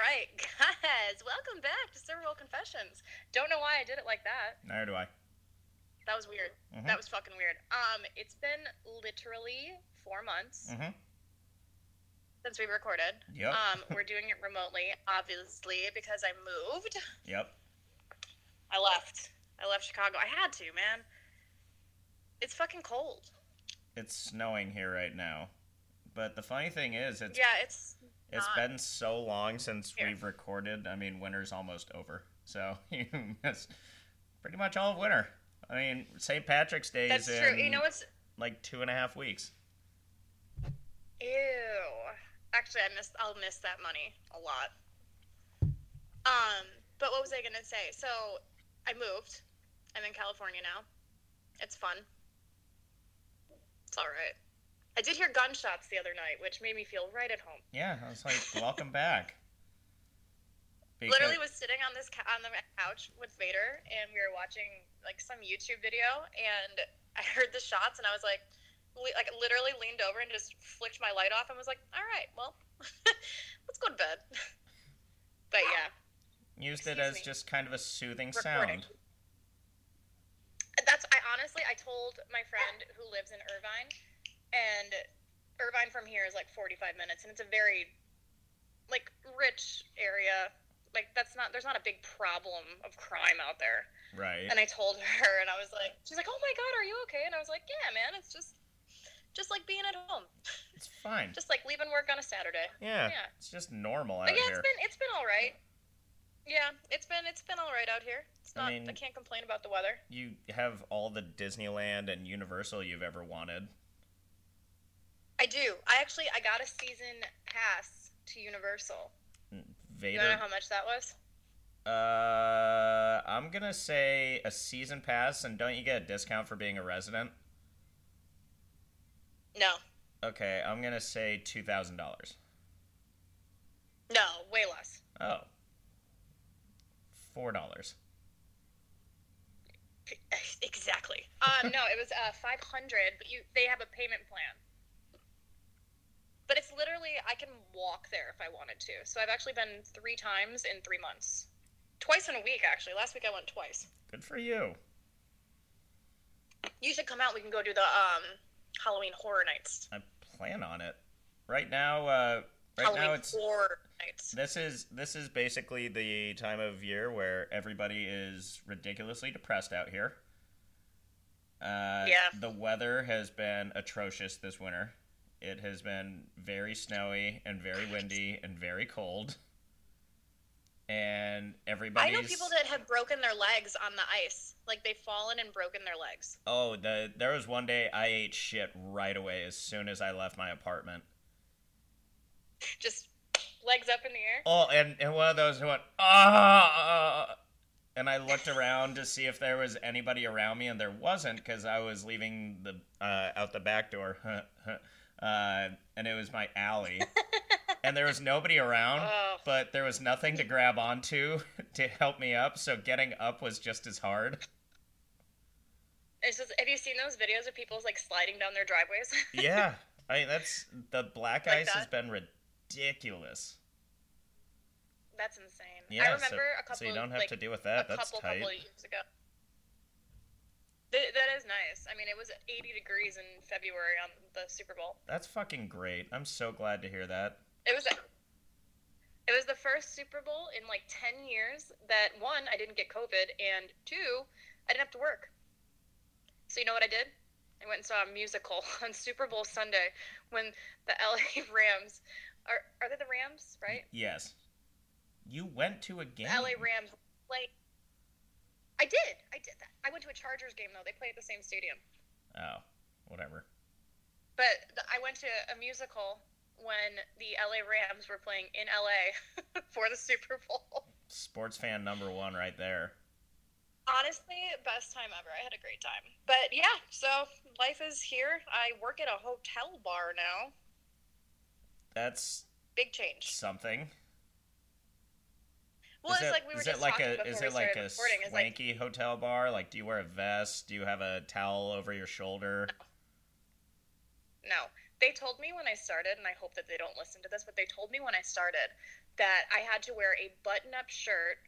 right, guys, welcome back to Hole Confessions. Don't know why I did it like that. Neither do I. That was weird. Mhm. That was fucking weird. Um, it's been literally four months Mm-hmm. since we recorded. Yep. Um, we're doing it remotely, obviously, because I moved. Yep. I left. I left Chicago. I had to, man. It's fucking cold. It's snowing here right now. But the funny thing is, it's yeah, it's. It's not. been so long since Here. we've recorded. I mean, winter's almost over, so you missed pretty much all of winter. I mean, St. Patrick's Day That's is true. in You know what's like two and a half weeks. Ew. Actually, I miss. I'll miss that money a lot. Um, but what was I gonna say? So, I moved. I'm in California now. It's fun. It's all right. I did hear gunshots the other night, which made me feel right at home. Yeah, I was like, welcome back. Because- Literally was sitting on this on the couch with Vader, and we were watching like some YouTube video, and I heard the shots, and I was like, le- like literally leaned over and just flicked my light off, and was like, all right, well, let's go to bed. but yeah, used it as me. just kind of a soothing Recording. sound. that's I honestly I told my friend who lives in Irvine, and Irvine from here is like 45 minutes, and it's a very like rich area. Like that's not there's not a big problem of crime out there. Right. And I told her, and I was like, she's like, oh my god, are you okay? And I was like, yeah, man, it's just just like being at home, It's fine. just like leaving work on a Saturday. yeah, yeah. It's just normal out But yeah, here. it's been it's been all right. Yeah, it's been it's been all right out here. It's not. I, mean- can't complain about the weather. You have all the Disneyland and Universal you've ever wanted. I do. I actually I got a season pass to Universal. You Vader. wanna know how much that was? Uh, I'm gonna say a season pass, and don't you get a discount for being a resident? No, Okay, I'm gonna say two thousand dollars. no, way less. Oh, four dollars. Exactly. Um, no, it was uh, five hundred, but you they have a payment plan. But it's literally I can walk there if I wanted to. So I've actually been three times in three months, twice in a week actually. Last week I went twice. Good for you. You should come out. We can go do the um, Halloween horror nights. I plan on it. Right now, uh, right Halloween now it's horror nights. this is this is basically the time of year where everybody is ridiculously depressed out here. Uh, Yeah. The weather has been atrocious this winter. It has been very snowy and very windy and very cold. And everybody. I know people that have broken their legs on the ice. Like they've fallen and broken their legs. Oh, the there was one day I ate shit right away as soon as I left my apartment. Just legs up in the air. Oh, and, and one of those who went, ah! And I looked around to see if there was anybody around me, and there wasn't because I was leaving the uh, out the back door. uh, and it was my alley. and there was nobody around, Oh. but there was nothing to grab onto to help me up, so getting up was just as hard. Just, have you seen those videos of people like sliding down their driveways? Yeah. I mean, that's the black Like ice has been ridiculous. That's insane. Yeah, I so- remember a couple. so you don't have like, to deal with a that. That's couple tight. couple of years ago. Th- that is nice. I mean, it was 80 degrees in February on the Super Bowl. That's fucking great. I'm so glad to hear that. It was. It was the first Super Bowl in like 10 years that one, I didn't get COVID, and two, I didn't have to work. So you know what I did? I went and saw a musical on Super Bowl Sunday when the LA Rams are are they the Rams, right? Yes. You went to a game. The LA Rams. I did. I did that. I went to a Chargers game though. They play at the same stadium. Oh, whatever. But th- I went to a musical when the LA Rams were playing in LA for the Super Bowl. Sports fan number one right there. Honestly, best time ever. I had a great time. But yeah, so life is here. I work at a hotel bar now. That's Big change. something. Well, is it's it, like we were just like talking a before is it like a. It's like swanky hotel bar? Like, do you wear a vest? Do you have a towel over your shoulder? No. They told me when I started, and I hope that they don't listen to this, but they told me when I started that I had to wear a button up shirt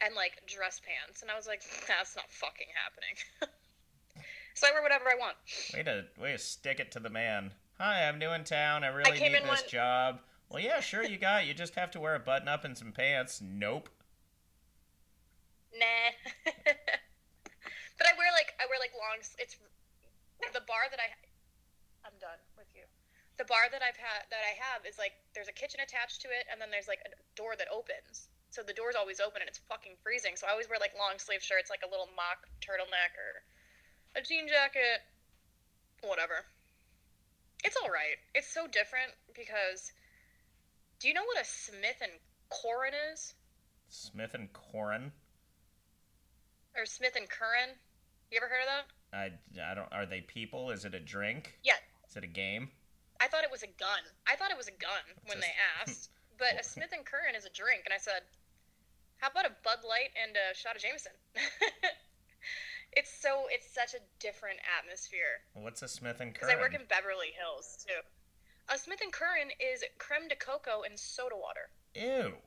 and like dress pants. And I was like, that's not fucking happening. so I wear whatever I want. Way to way to stick it to the man. Hi, I'm new in town. I really came need this job. Well, yeah, sure you got. You just have to wear a button up and some pants. Nope. Nah. but I wear like I wear like long. It's the bar that I. I'm done with you. The bar that I've had that I have is like there's a kitchen attached to it, and then there's like a door that opens. So the door's always open, and it's fucking freezing. So I always wear like long sleeve shirts, like a little mock turtleneck or a jean jacket, whatever. It's all right. It's so different because. Do you know what a Smith and Curran is? Smith and Curran. Or Smith and Curran? You ever heard of that? I, I don't. Are they people? Is it a drink? Yeah. Is it a game? I thought it was a gun. I thought it was a gun when Just- they asked. But a Smith and Curran is a drink, and I said, "How about a Bud Light and a shot of Jameson?" it's so it's such a different atmosphere What's a Smith and Curran? because I work in Beverly Hills too. A Smith and Curran is creme de coco and soda water. Ew.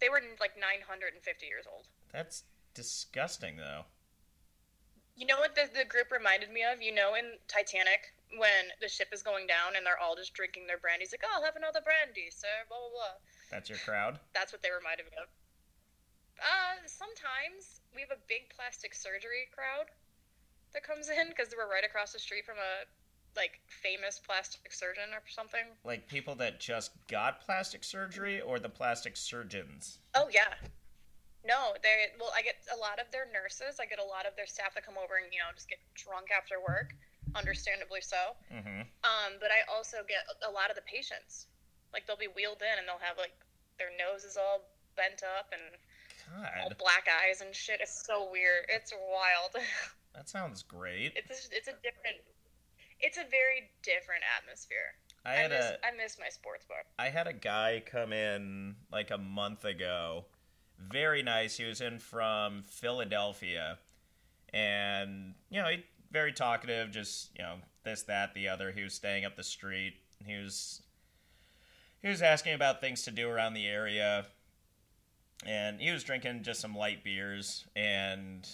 They were like 950 years old. That's disgusting, though. You know what the, the group reminded me of? You know, in Titanic, when the ship is going down and they're all just drinking their brandy. He's like, oh, I'll have another brandy, sir, blah, blah, blah. That's your crowd. That's what they reminded me of. Uh, sometimes we have a big plastic surgery crowd that comes in because we're right across the street from a like famous plastic surgeon or something. Like people that just got plastic surgery, or the plastic surgeons. Oh yeah. No, they well, I get a lot of their nurses. I get a lot of their staff that come over and you know just get drunk after work, understandably so. Mm-hmm. Um, but I also get a lot of the patients. Like they'll be wheeled in and they'll have like their noses all bent up and all black eyes and shit. It's so weird. It's wild. that sounds great. it's a, it's a different. It's a very different atmosphere. I I, had miss a I miss my sports bar. I had a guy come in like a month ago. Very nice. He was in from Philadelphia. And, you know, he very talkative, just, you know, this, that, the other. He was staying up the street. He was he was asking about things to do around the area. And he was drinking just some light beers and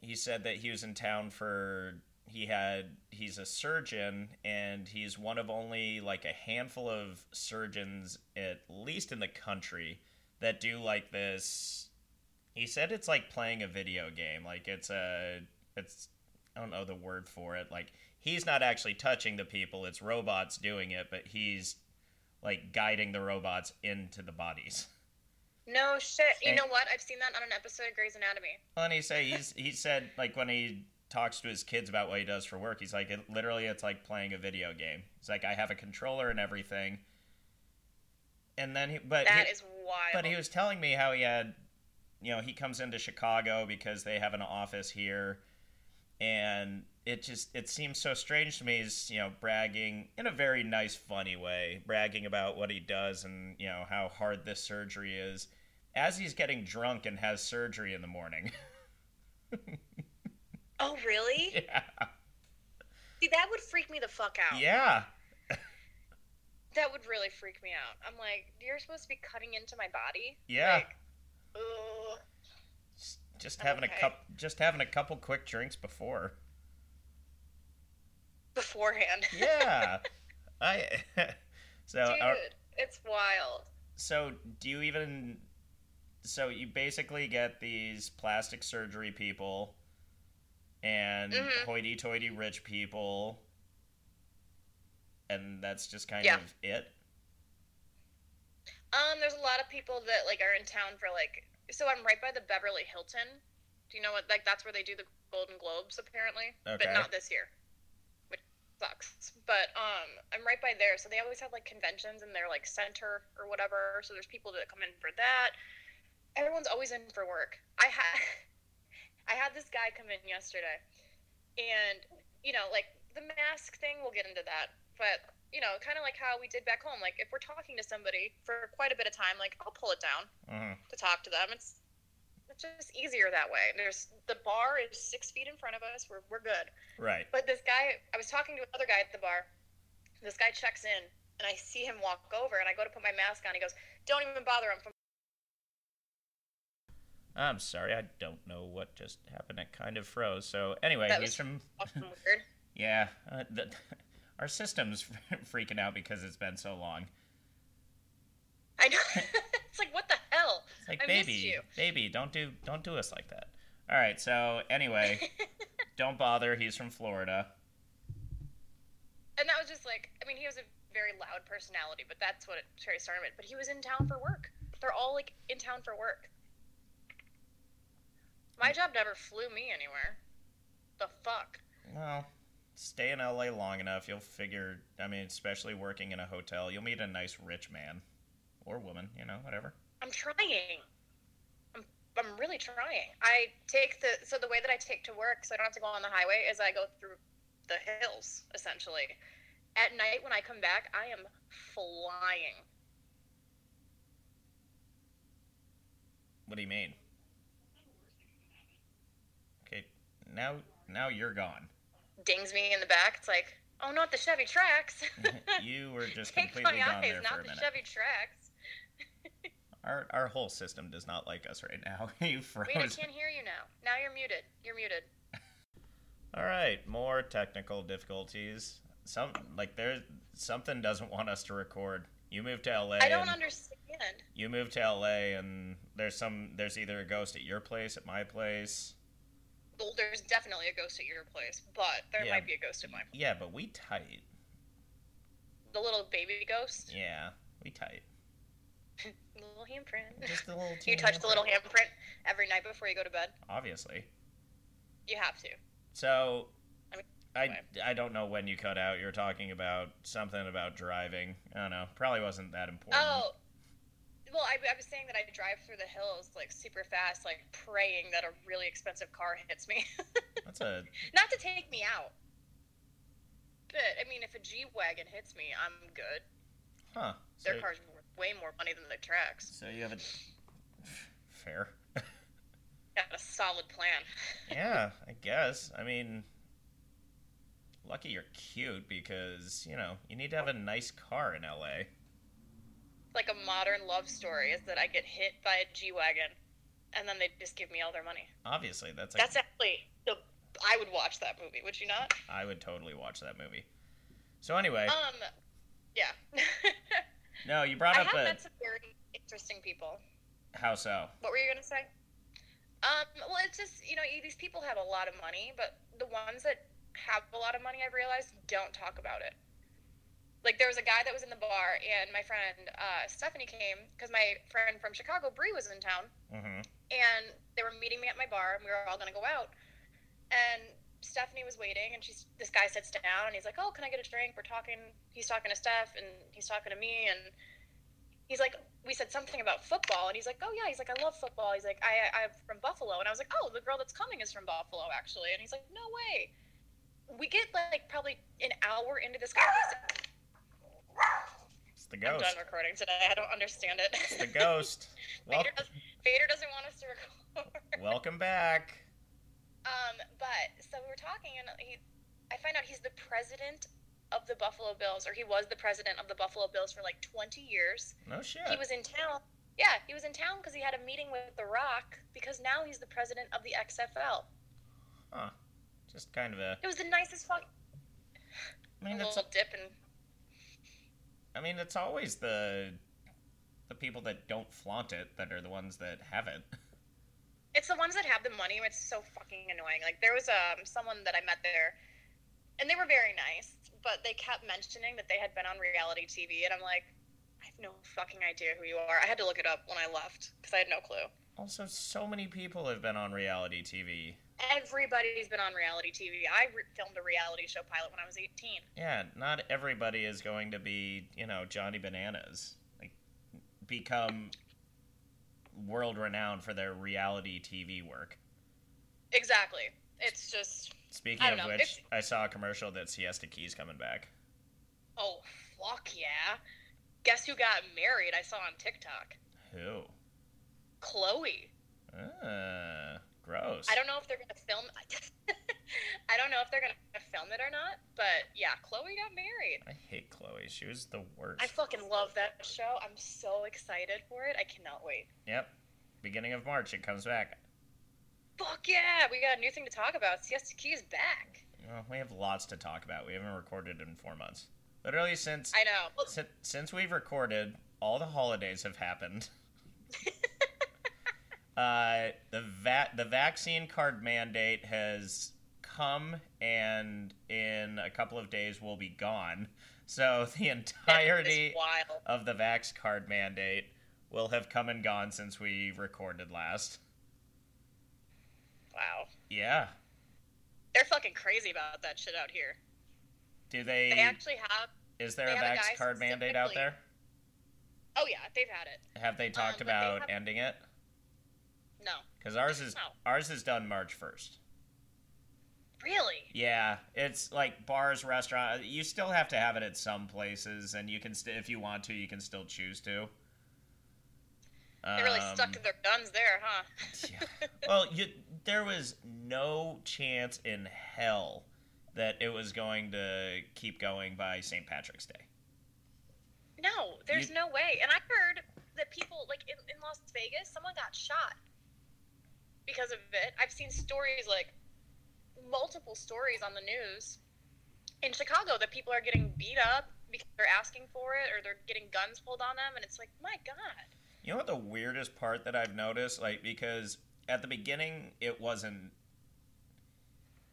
he said that he was in town for he had he's a surgeon and he's one of only like a handful of surgeons at least in the country that do like this he said it's like playing a video game like it's a it's i don't know the word for it like he's not actually touching the people it's robots doing it but he's like guiding the robots into the bodies No shit. You And- know what? I've seen that on an episode of Grey's Anatomy. And he say he's he said like when he talks to his kids about what he does for work, he's like it, literally it's like playing a video game. It's like I have a controller and everything. And then he but That he, is wild. but he was telling me how he had you know, he comes into Chicago because they have an office here and it just it seems so strange to me he's, you know, bragging in a very nice funny way, bragging about what he does and, you know, how hard this surgery is as he's getting drunk and has surgery in the morning. oh really? yeah. See, that would freak me the fuck out. Yeah. That would really freak me out. I'm like, you're supposed to be cutting into my body. Yeah. Like, ugh. Just- Just having Okay. a cup just having a couple quick drinks before. Beforehand. Yeah. I so Dude, are, it's wild. so do you even so you basically get these plastic surgery people and Mhm. hoity-toity rich people and that's just kind Yeah. of it Um, there's a lot of people that like are in town for like. So I'm right by the Beverly Hilton. Do you know what? Like that's where they do the Golden Globes apparently, Okay. but not this year, which sucks. But um, I'm right by there, so they always have like conventions in their like center or whatever. So there's people that come in for that. Everyone's always in for work. I had I had this guy come in yesterday, and you know, like the mask thing. We'll get into that, but you know, kind of like how we did back home. Like if we're talking to somebody for quite a bit of time, like I'll pull it down Mhm. to talk to them. It's it's just easier that way. There's the bar is six feet in front of us. We're we're good. right But this guy, I was talking to another guy at the bar. This guy checks in, and I see him walk over, and I go to put my mask on. He goes, "Don't even bother. I'm from." I'm sorry, I don't know what just happened. It kind of froze. So anyway, That he's was from weird. yeah. Uh, the, our system's freaking out because it's been so long. I know. it's like what the hell? It's like I baby, baby, don't do don't do us like that. All right. So anyway, don't bother. He's from Florida. And that was just like, I mean, he was a very loud personality, but that's what started with. But he was in town for work. They're all like in town for work. My job never flew me anywhere. The fuck? Well, stay in LA long enough, you'll figure. I mean, especially working in a hotel, you'll meet a nice rich man or woman. You know, whatever. I'm trying. I'm, I'm really trying. I take the so the way that I take to work, so I don't have to go on the highway, is I go through the hills essentially. At night when I come back, I am flying. What do you mean? Okay, now now you're gone. Dings me in the back. It's like, oh, not the Chevy Trax. you were just Take completely my gone eyes, there for not a the minute. Chevy Trax. Our our whole system does not like us right now. you froze. Wait, I can't hear you now. Now you're muted. You're muted. All right, more technical difficulties. Some like there's something doesn't want us to record. You moved to LA. I don't and understand. You moved to LA, and there's some. There's either a ghost at your place, at my place. Well, there's definitely a ghost at your place, but there Yeah. might be a ghost at my place. Yeah, but we tight. The little baby ghost. Yeah, we tight. little handprint. Just a little. You touch the little handprint. handprint every night before you go to bed. Obviously. You have to. So, I mean, I. I don't know when you cut out. You're talking about something about driving. I don't know. Probably wasn't that important. Oh, well, I, I was saying that I drive through the hills like super fast, like praying that a really expensive car hits me. That's a. Not to take me out. But, I mean, if a G Wagon hits me, I'm good. Huh. So, Their car's worth way more money than the Trax. so you have a. Fair. Got a solid plan. yeah, I guess. I mean, lucky you're cute because, you know, you need to have a nice car in LA. Like a modern love story is that I get hit by a G Wagon and then they just give me all their money. Obviously, that's That's actually the. I would watch that movie, would you not? I would totally watch that movie. So anyway, Um, yeah. no, you brought I up have a met some very interesting people. how so? What were you gonna say? Um, well, it's just you know these people have a lot of money, but the ones that have a lot of money, I've realized, don't talk about it. Like there was a guy that was in the bar, and my friend uh, Stephanie came because my friend from Chicago, Bree, was in town, hmm and they were meeting me at my bar, and we were all gonna go out. And Stephanie was waiting, and she's this guy sits down, and he's like, "Oh, can I get a drink?" We're talking. He's talking to Steph, and he's talking to me, and he's like, "We said something about football," and he's like, "Oh yeah." He's like, "I love football." He's like, "I I'm from Buffalo," and I was like, "Oh, the girl that's coming is from Buffalo, actually." And he's like, "No way." We get like probably an hour into this conversation. It's the ghost. I'm done recording today. I don't understand it. It's the ghost. Well, Vader, does, Vader doesn't want us to record. welcome back. Um, but so we were talking, and he, I find out he's the president of the Buffalo Bills, or he was the president of the Buffalo Bills for like 20 years. No shit. He was in town. Yeah, he was in town because he had a meeting with The Rock. Because now he's the president of the XFL. Huh. Just kind of a. It was the nicest fuck. I mean, a little dip and I mean, it's always the the people that don't flaunt it that are the ones that have it. it's the ones that have the money. It's so fucking annoying. Like there was um someone that I met there, and they were very nice, but they kept mentioning that they had been on reality TV, and I'm like, I have no fucking idea who you are. I had to look it up when I left because I had no clue. Also, so many people have been on reality TV. Everybody's been on reality TV. I re- filmed a reality show pilot when I was 18. Yeah, not everybody is going to be, you know, Johnny Bananas. Like, become world renowned for their reality TV work. Exactly. It's just, Speaking of know, which, it's- I saw a commercial that Siesta Key's coming back. oh, fuck yeah. Guess who got married? I saw on TikTok. Who? Chloe. Uh, gross. I don't know if they're to film. I don't know if they're gonna film it or not, but yeah, Chloe got married. I hate Chloe. She was the worst. I fucking love that show. I'm so excited for it. I cannot wait. Yep. Beginning of March, it comes back. Fuck yeah, we got a new thing to talk about. Siesta Key is back. Well, we have lots to talk about. We haven't recorded in four months. Literally since I know. Since, since we've recorded, all the holidays have happened. uh, the va- the vaccine card mandate has come, and in a couple of days will be gone. So the entirety of the vax card mandate will have come and gone since we recorded last. Wow. Yeah. They're fucking crazy about that shit out here. Do they? They actually have. is there a vax card mandate out there? Oh yeah, they've had it. Have they talked but they about ending it? No. Because ours is No. ours is done March first. Really? Yeah, it's like bars, restaurant. You still have to have it at some places, and you can st- if you want to, you can still choose to. They really stuck Um, to their guns there, huh? yeah. Well, you, there was no chance in hell that it was going to keep going by St. Patrick's Day. No, there's You- no way. And I heard that people, like in, in Las Vegas, someone got shot because of it. I've seen stories, like multiple stories on the news in Chicago that people are getting beat up because they're asking for it or they're getting guns pulled on them. And it's like, my God. You know what the weirdest part that I've noticed? Like, because at the beginning it wasn't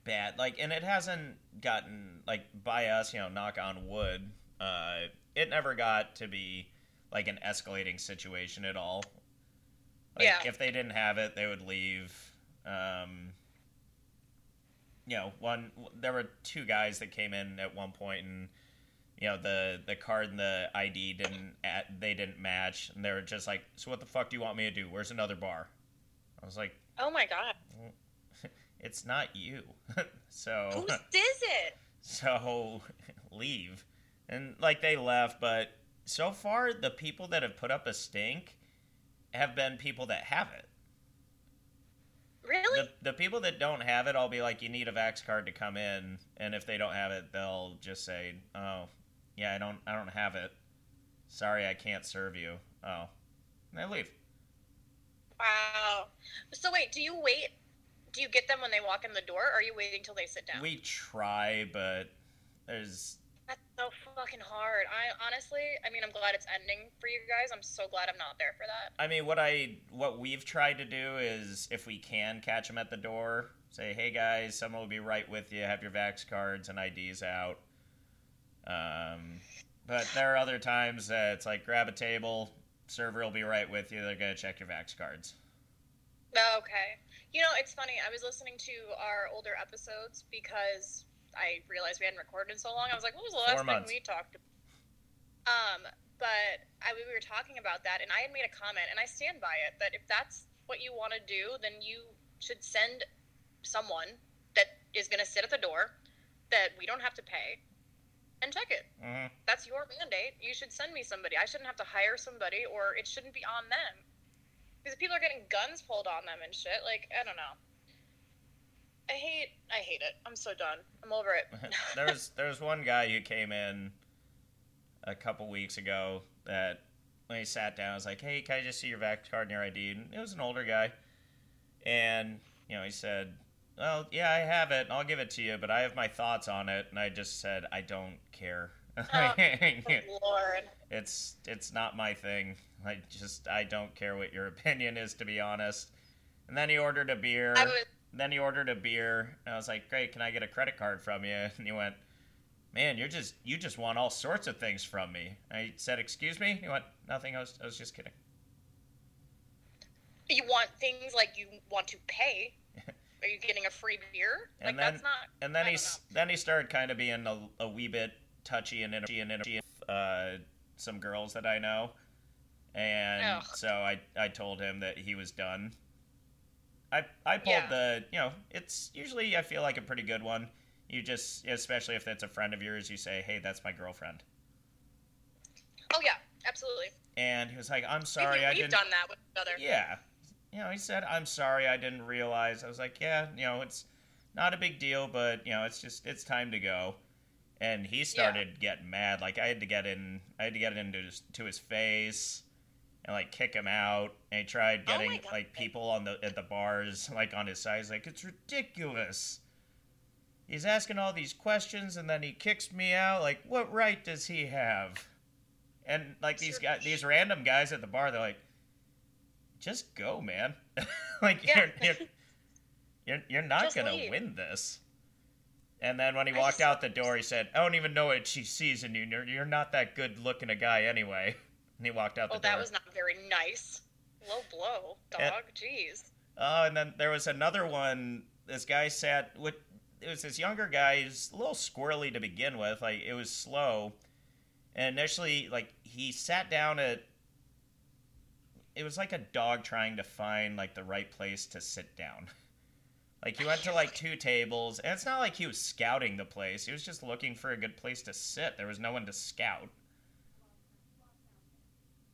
bad. Like, and it hasn't gotten, like, by us, you know, knock on wood, uh, it never got to be, like, an escalating situation at all. Like, Yeah. if they didn't have it, they would leave. Um, you know, one, there were two guys that came in at one point and, you know the the card and the ID didn't at, they didn't match, and they were just like, "So what the fuck do you want me to do? Where's another bar?" I was like, Oh my God. "It's not you." so Whose is it? so leave, and like they left, but so far the people that have put up a stink have been people that have it. Really? The, the people that don't have it, I'll be like, you need a Vax card to come in, and if they don't have it, they'll just say, oh, yeah, I don't, I don't have it. Sorry, I can't serve you. Oh, and they leave. Wow. So wait, do you wait? Do you get them when they walk in the door, or are you waiting till they sit down? We try, but there's That's so fucking hard. I honestly, I mean, I'm glad it's ending for you guys. I'm so glad I'm not there for that. I mean, what I what we've tried to do is, if we can catch them at the door, say, "Hey guys, someone will be right with you. Have your Vax cards and IDs out." Um, but there are other times that it's like, grab a table, server will be right with you. They're gonna check your Vax cards. Okay. You know, it's funny. I was listening to our older episodes because I realized we hadn't recorded in so long. I was like, what was the last Four months. thing we talked about? Um, but I, we were talking about that, and I had made a comment, and I stand by it, that if that's what you want to do, then you should send someone that is going to sit at the door that we don't have to pay and check it. hmm That's your mandate. You should send me somebody. I shouldn't have to hire somebody, or it shouldn't be on them. Because people are getting guns pulled on them and shit. Like, I don't know. I hate, I hate it. I'm so done. I'm over it. there was there was one guy who came in a couple weeks ago that when he sat down, I was like, "Hey, can I just see your Vax card and your ID?" And it was an older guy, and you know, he said, "Well, yeah, I have it, and I'll give it to you, but I have my thoughts on it." And I just said, "I don't care. Oh, Lord. it's it's not my thing. I just I don't care what your opinion is, to be honest." And then he ordered a beer. I was, Then he ordered a beer, and I was like, "Great, can I get a credit card from you?" And he went, "Man, you're just you just want all sorts of things from me." I said, "Excuse me?" He went, "Nothing. I was, I was just kidding." you want things like you want to pay. Are you getting a free beer? Like, And then- that's not. And then he then he started kind of being a, a wee bit touchy and energy and energy with uh, some girls that I know, and Ugh. so I I told him that he was done. I I pulled Yeah. the you know it's usually I feel like a pretty good one. You just especially if it's a friend of yours, you say, "Hey, that's my girlfriend," Oh, yeah, absolutely. and he was like, "I'm sorry, I We've didn't." done that with other. Yeah. You know, he said, I'm sorry, I didn't realize. I was like, yeah, you know, it's not a big deal, but you know, it's just it's time to go. And he started getting mad. Like I had to get in, I had to get into his, to his face and like kick him out. And he tried Oh getting God. like people on the at the bars like on his side. He's like, it's ridiculous. He's asking all these questions and then he kicks me out. Like, what right does he have? And like these guys, these random guys at the bar, they're like, just go, man. like Yeah. you're, you're you're you're not Just gonna leave. win this. And then when he I walked just- out the door, he said, "I don't even know what she sees in you. You're, you're not that good looking a guy anyway." And he walked out the door. Oh, that was not very nice. Low blow, dog. And- Jeez. Oh, and then there was another one. This guy sat with. It was this younger guy. He's a little squirrely to begin with. Like it was slow, and initially, like he sat down at. It was like a dog trying to find like the right place to sit down. Like he went to like two tables, and it's not like he was scouting the place. He was just looking for a good place to sit. There was no one to scout.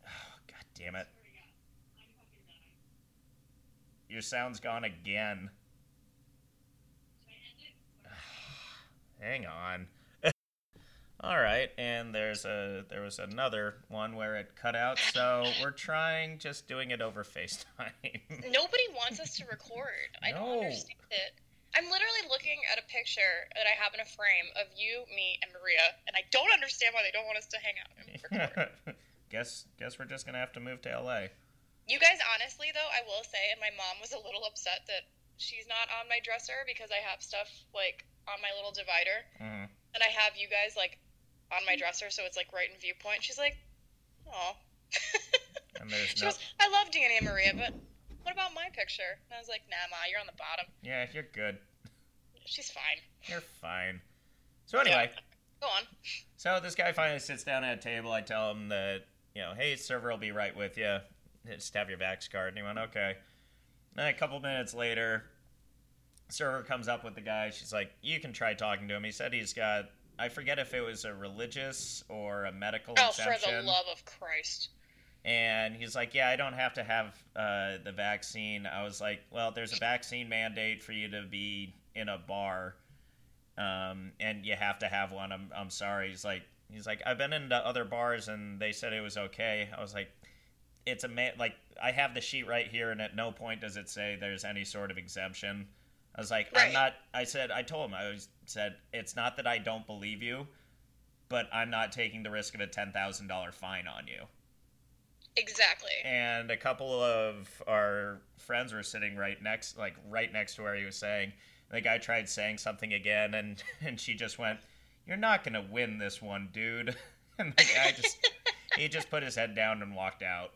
Oh, God damn it! Your sound's gone again. Hang on. All right, and there's a there was another one where it cut out, so we're trying just doing it over FaceTime. Nobody wants us to record. I No. don't understand it. I'm literally looking at a picture that I have in a frame of you, me, and Maria, and I don't understand why they don't want us to hang out and record. guess guess we're just gonna have to move to LA. you guys, honestly, though, I will say, and my mom was a little upset that she's not on my dresser because I have stuff like on my little divider, Mhm. and I have you guys like on my dresser, so it's like right in viewpoint. She's like, "Oh." And there's she no goes, "I love Danny and Maria, but what about my picture?" And I was like, "Nah, ma, you're on the bottom. yeah, you're good. She's fine." You're fine. So anyway, Go on. so this guy finally sits down at a table. I tell him that you know, hey, server will be right with you. Just have your Vax card. And he went, okay. And a couple minutes later, server comes up with the guy. She's like, you can try talking to him. He said he's got, I forget if it was a religious or a medical Oh, for the love of Christ. And he's like, yeah, I don't have to have uh, the vaccine. I was like, well, there's a vaccine mandate for you to be in a bar, um, and you have to have one. I'm, I'm sorry. He's like, he's like, I've been into other bars and they said it was okay. I was like, it's a man. Like, I have the sheet right here, and at no point does it say there's any sort of exemption. I was like, I'm not. I said, I told him, I was, said, it's not that I don't believe you, but I'm not taking the risk of a ten thousand dollar fine on you Exactly. and a couple of our friends were sitting right next like right next to where he was saying the guy tried saying something again and and she just went you're not gonna win this one dude and the guy just he just put his head down and walked out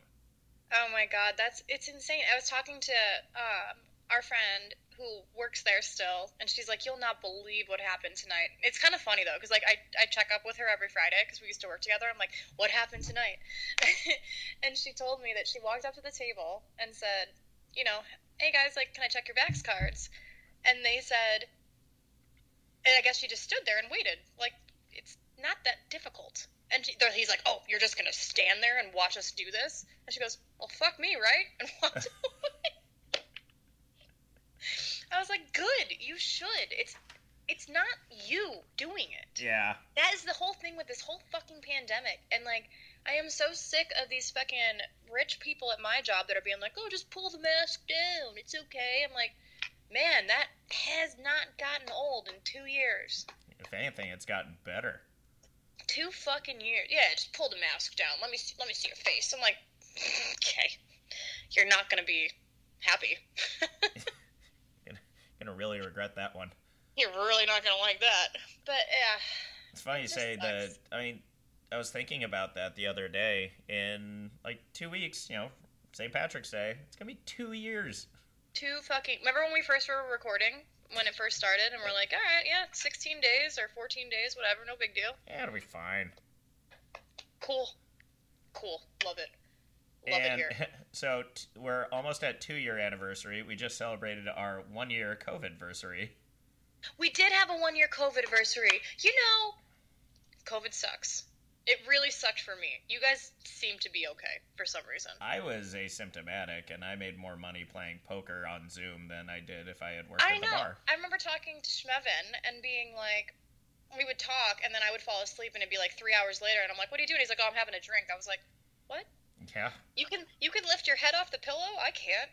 Oh my god, that's it's insane. I was talking to um, our friend who works there still, and she's like, "You'll not believe what happened tonight." It's kind of funny though, because like I I check up with her every Friday because we used to work together. I'm like, "What happened tonight?" and she told me that she walked up to the table and said, "You know, hey guys, like, can I check your Vax cards?" And they said, and I guess she just stood there and waited. Like, it's not that difficult. And she, he's like, "Oh, you're just gonna stand there and watch us do this?" And she goes, "Well, fuck me, right?" And walked away. I was like, "Good, you should. It's, it's not you doing it. yeah That is the whole thing with this whole fucking pandemic. And like, I am so sick of these fucking rich people at my job that are being like, "Oh, just pull the mask down. It's okay." I'm like, man, that has not gotten old in two years. if anything it's gotten better Two fucking years. Yeah, just pull the mask down. Let me see, let me see your face. I'm like, okay, you're not gonna be happy. gonna really regret that one you're really not gonna like that. But yeah, it's funny you say that i mean i was thinking about that the other day in like two weeks you know st patrick's day it's gonna be two years two fucking. Remember when we first were recording when it first started, and we're like, all right, yeah, 16 days or 14 days, whatever, no big deal. yeah it'll be fine Cool, cool, love it, love and it here. so t- we're almost at two year anniversary. We just celebrated our one year COVID anniversary. We did have a one year COVID anniversary. You know, COVID sucks. It really sucked for me. You guys seem to be okay for some reason. I was asymptomatic, and I made more money playing poker on Zoom than I did if I had worked I at the know. bar. I remember talking to Schmevin and being like, we would talk, and then I would fall asleep, and it'd be like three hours later, and I'm like, "What are you doing?" He's like, "Oh, I'm having a drink." I was like, "What? Yeah. You can you can lift your head off the pillow? I can't."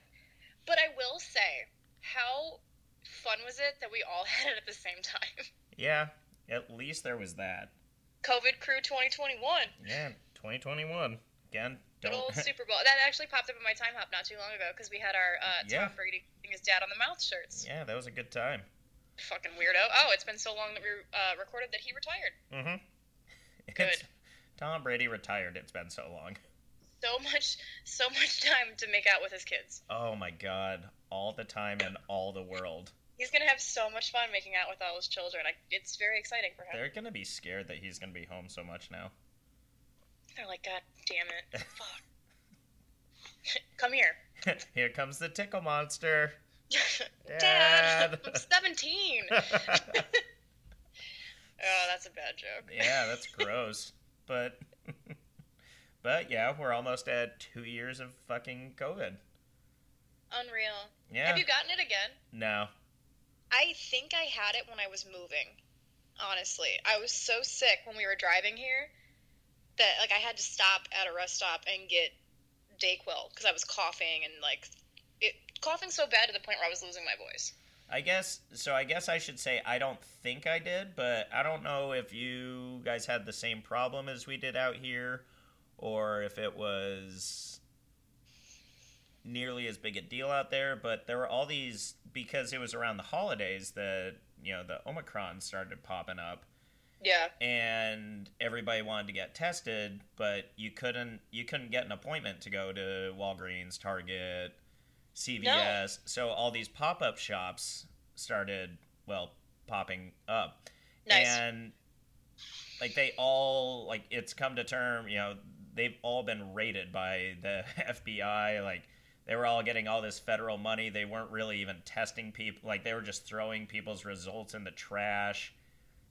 But I will say, how fun was it that we all had it at the same time? Yeah. At least there was that. COVID Crew 2021. Yeah. 2021. Again, Good old Super Bowl. That actually popped up in my time hop not too long ago because we had our uh, Yeah. Tom Brady his dad on the mouth shirts. yeah, that was a good time. Fucking weirdo. Oh, it's been so long that we uh, recorded that he retired. Mm-hmm. Good. Tom Brady retired. It's been so long. So much, so much time to make out with his kids. Oh my god. All the time in all the world. He's gonna have so much fun making out with all his children. I, it's very exciting for him. They're gonna be scared that he's gonna be home so much now. They're like, God damn it, fuck. Come here, Here comes the tickle monster. Dad. Dad. I'm 17. oh, that's a bad joke. yeah, that's gross. But but yeah, we're almost at two years of fucking COVID. Unreal. Yeah. Have you gotten it again? No. I think I had it when I was moving. Honestly, I was so sick when we were driving here that like I had to stop at a rest stop and get Dayquil because I was coughing and like it coughing so bad to the point where I was losing my voice. I guess so. I guess I should say I don't think I did, but I don't know if you guys had the same problem as we did out here, or if it was nearly as big a deal out there. But there were all these because it was around the holidays that you know the Omicron started popping up, Yeah. and everybody wanted to get tested, but you couldn't. You couldn't get an appointment to go to Walgreens, Target, CVS. So all these pop up shops started, well, popping up. Nice. And like they all like it's come to term, you know, they've all been raided by the FBI. Like they were all getting all this federal money. They weren't really even testing people. Like they were just throwing people's results in the trash.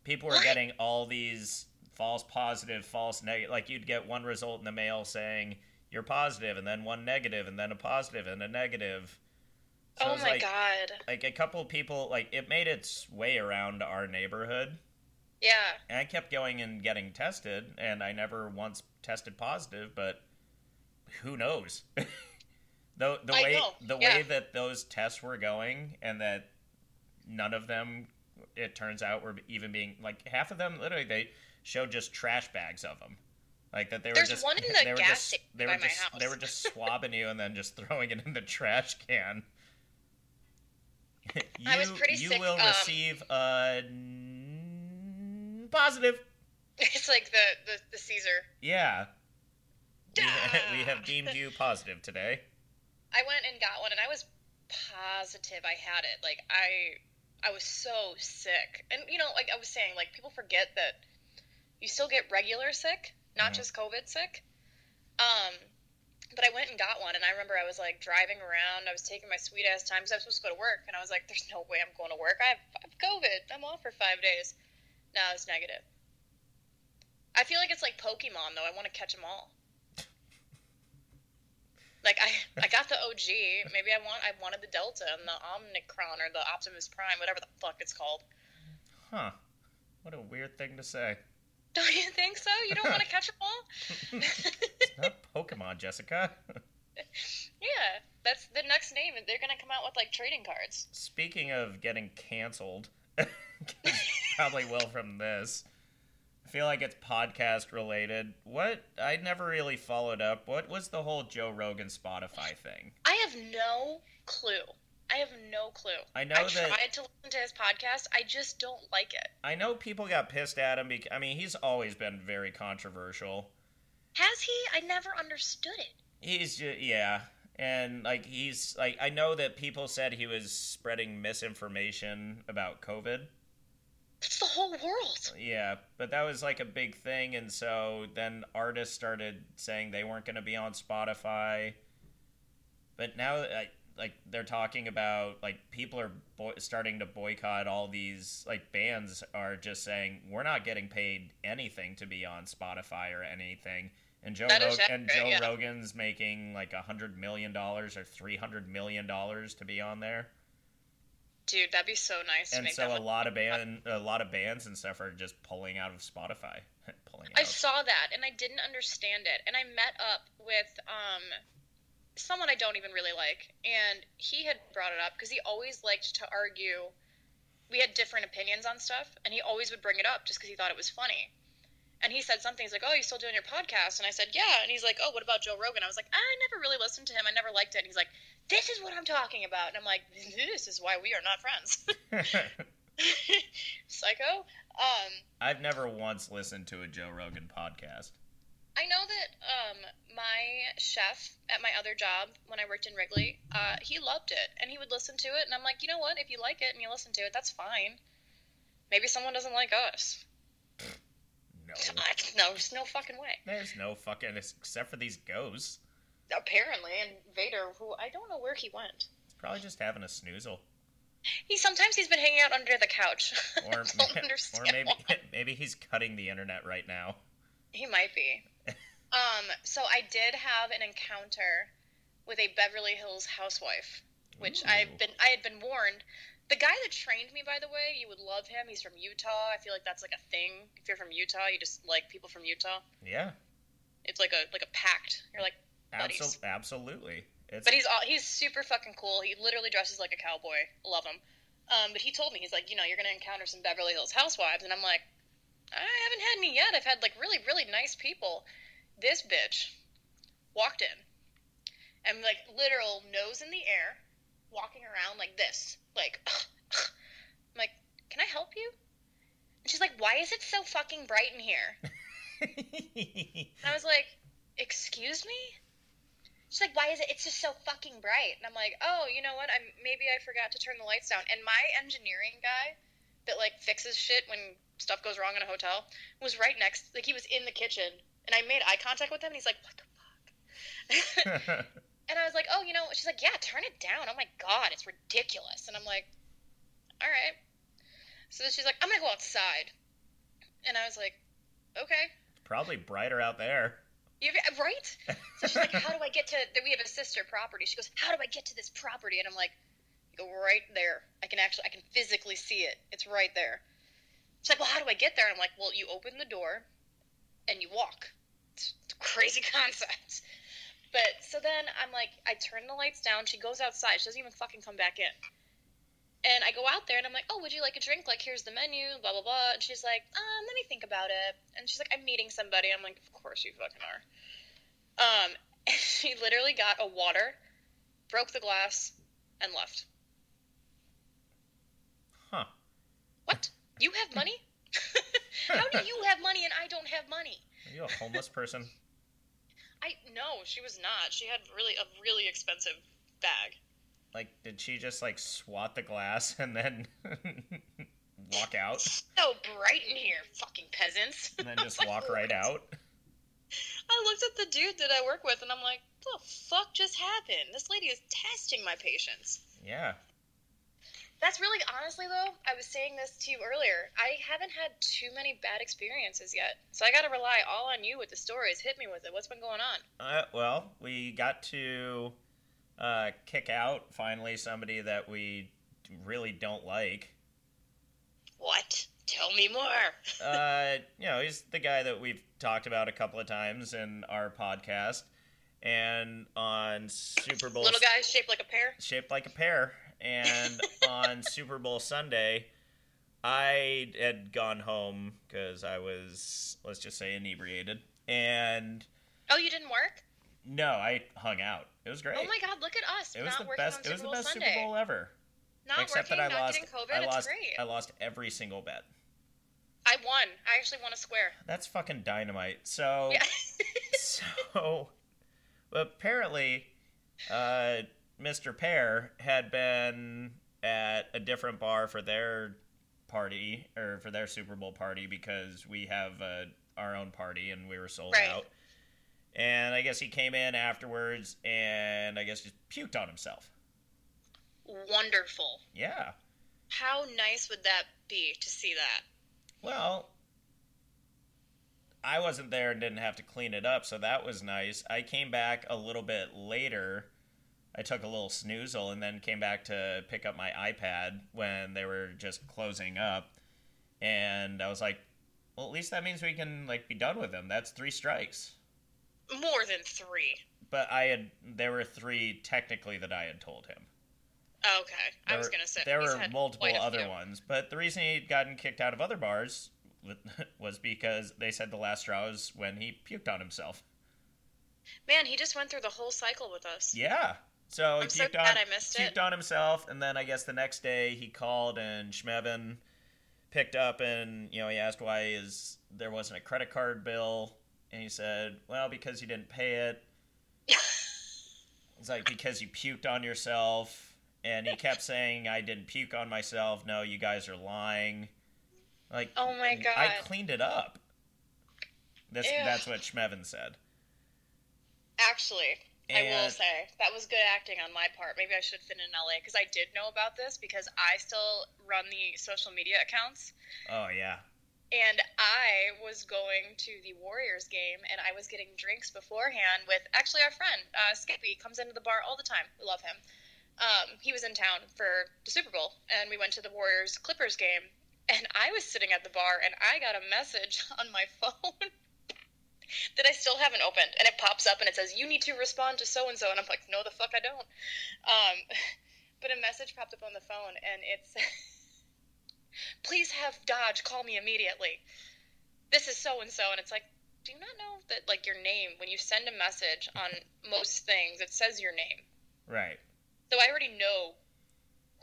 People were getting all these false positive, false negative. Like you'd get one result in the mail saying you're positive, and then one negative, and then a positive and a negative. So oh my like, god. like a couple people like it made its way around our neighborhood Yeah. and i kept going and getting tested and i never once tested positive but who knows the, the I way know, the yeah. way that those tests were going and that none of them it turns out were even being like half of them literally they showed just trash bags of them like that they were There's just one in the they were gas just they by were my just they were just swabbing you and then just throwing it in the trash can you, I was pretty you sick, will um, receive a n- positive. It's like the the, the Caesar. Yeah. We, ha- we have deemed you positive today. I went and got one, and I was positive I had it. Like I, I was so sick, and you know, like I was saying, like people forget that you still get regular sick, not Mhm. just COVID sick. Um, but I went and got one, and I remember I was like driving around. I was taking my sweet ass time because I was supposed to go to work, and I was like, "There's no way I'm going to work. I have, I have COVID. I'm off for five days." No, it's negative. I feel like it's like Pokemon, though. I want to catch them all. Like I, I got the OG. Maybe I want, I wanted the Delta and the Omnicron or the Optimus Prime, whatever the fuck it's called. Huh. What a weird thing to say. Don't you think so? You don't want to catch them all? It's not Pokemon, Jessica. yeah, that's the next name, and they're gonna come out with like trading cards. Speaking of getting canceled, probably will from this. I feel like it's podcast related. What I never really followed up. What was the whole Joe Rogan Spotify thing? I have no clue. I have no clue. I know I that tried to listen to his podcast. I just don't like it. I know people got pissed at him because I mean he's always been very controversial. Has he? I never understood it. He's just, yeah, and like he's like I know that people said he was spreading misinformation about COVID. That's the whole world. Yeah, but that was like a big thing, and so then artists started saying they weren't going to be on Spotify. But now, like they're talking about like people are boy- starting to boycott all these like bands are just saying we're not getting paid anything to be on Spotify or anything. And Joe Rog- and Joe yeah. Rogan's making like a hundred million dollars or three hundred million dollars to be on there. Dude, that'd be so nice to and so a much- lot of band a lot of bands and stuff are just pulling out of Spotify. pulling I saw that and I didn't understand it. And I met up with um someone I don't even really like, and he had brought it up because he always liked to argue. We had different opinions on stuff, and he always would bring it up just because he thought it was funny. And he said something. He's like, "Oh, you still doing your podcast?" And I said, "Yeah." And he's like, "Oh, what about Joe Rogan?" I was like, "I never really listened to him. I never liked it." And he's like, "This is what I'm talking about." And I'm like, "This is why we are not friends." Psycho. Um, I've never once listened to a Joe Rogan podcast. I know that um, my chef at my other job when I worked in Wrigley, uh, he loved it and he would listen to it. And I'm like, you know what? If you like it and you listen to it, that's fine. Maybe someone doesn't like us. No, No, there's no fucking way. there's no fucking except for these ghosts. Apparently, and Vader, who I don't know where he went. It's probably just having a snoozle, He sometimes he's been hanging out under the couch. or I don't understand. or maybe why. maybe he's cutting the internet right now. He might be. um, so I did have an encounter with a Beverly Hills housewife, which Ooh. I've been I had been warned. The guy that trained me, by the way, you would love him. He's from Utah. I feel like that's like a thing. If you're from Utah, you just like people from Utah. Yeah, It's like a like a pact. You're like, Buddies. Absol- absolutely. It's but he's all he's super fucking cool. He literally dresses like a cowboy. Love him. Um, but he told me he's like, you know, you're gonna encounter some Beverly Hills housewives, and I'm like, I haven't had any yet. I've had like really really nice people. This bitch walked in, and like literal nose in the air, walking around like this, like, I'm like, can I help you? And she's like, why is it so fucking bright in here? And I was like, "Excuse me." She's like, "Why is it? It's just so fucking bright." And I'm like, "Oh, you know what? I maybe I forgot to turn the lights down." And my engineering guy, that like fixes shit when stuff goes wrong in a hotel, was right next. Like he was in the kitchen, and I made eye contact with him, and he's like, "What the fuck?" and I was like, "Oh, you know," she's like, "Yeah, turn it down." Oh my god, it's ridiculous. And I'm like, "All right." So then she's like, "I'm gonna go outside," and I was like, "Okay." probably brighter out there. Right? So she's like, "How do I get to?" that We have a sister property. She goes, "How do I get to this property?" And I'm like, go right there. I can actually, I can physically see it. It's right there." She's like, "Well, how do I get there?" And I'm like, "Well, you open the door, and you walk." It's a crazy concept. But so then I'm like, I turn the lights down. She goes outside. She doesn't even fucking come back in. And I go out there and I'm like, oh, would you like a drink? Like, here's the menu, blah, blah, blah. And she's like, um, let me think about it. And she's like, I'm meeting somebody. I'm like, of course you fucking are. Um, and she literally got a water, broke the glass, and left. Huh. What? You have money? How do you have money and I don't have money? Are you a homeless person? I no, she was not. She had really a really expensive bag. Like, did she just like swat the glass and then walk out So bright in here, fucking peasants. and then just walk right out? I looked at the dude that I work with and I'm like, what the fuck just happened? This lady is testing my patience. Yeah. That's really honestly though, I was saying this to you earlier. I haven't had too many bad experiences yet. So I gotta rely all on you with the stories. Hit me with it. What's been going on? Uh, well, we got to uh, kick out finally somebody that we really don't like. What? Tell me more. Uh, you know, he's the guy that we've talked about a couple of times in our podcast, and on Super Bowl Little guy shaped like a pear. shaped like a pear. And on Super Bowl Sunday, I had gone home because I was, let's just say, inebriated. And Oh, you didn't work? No, I hung out. It was great. Oh my god, look at us. it was the best. It was the Bowl best Sunday. Super Bowl ever. Not Except working, that I not lost. getting COVID. I lost, it's great. I lost every single bet. I won. I actually won a square. That's fucking dynamite. So, Yeah. so apparently, uh, Mr. Pear had been at a different bar for their party or for their Super Bowl party because we have uh, our own party and we were sold Right. out. And I guess he came in afterwards and I guess just puked on himself. wonderful. Yeah. How nice would that be to see that? Well, I wasn't there and didn't have to clean it up, so that was nice. I came back a little bit later. I took a little snoozle and then came back to pick up my iPad when they were just closing up. And I was like, well, at least that means we can like be done with them. That's three strikes. More than three. But I had there were three technically that I had told him. Oh, okay, I was There- gonna say there were multiple other few. ones, but the reason he'd gotten kicked out of other bars was because they said the last straw was when he puked on himself. Man, he just went through the whole cycle with us. Yeah. So he I'm so puked glad on I missed puked on himself, and then I guess the next day he called and Schmevin picked up and you know he asked why is there wasn't a credit card bill, and he said, "Well, because you didn't pay it." It's like because you puked on yourself, and he kept saying, "I didn't puke on myself." No, you guys are lying. Like, Oh my god. I cleaned it up. Ew. that's what Schmevin said. Actually, I will say that was good acting on my part. Maybe I should have been in LA because I did know about this because I still run the social media accounts. Oh yeah, And I was going to the Warriors game and I was getting drinks beforehand with actually our friend, uh, Skippy, comes into the bar all the time. We love him. Um, he was in town for the Super Bowl and we went to the Warriors Clippers game. And I was sitting at the bar and I got a message on my phone that I still haven't opened. And it pops up and it says, You need to respond to so and so. And I'm like, No, the fuck I don't. Um, but a message popped up on the phone and it's. Please have Dodge call me immediately. This is so and so, and it's like, do you not know that like your name when you send a message on most things, it says your name. right. So I already know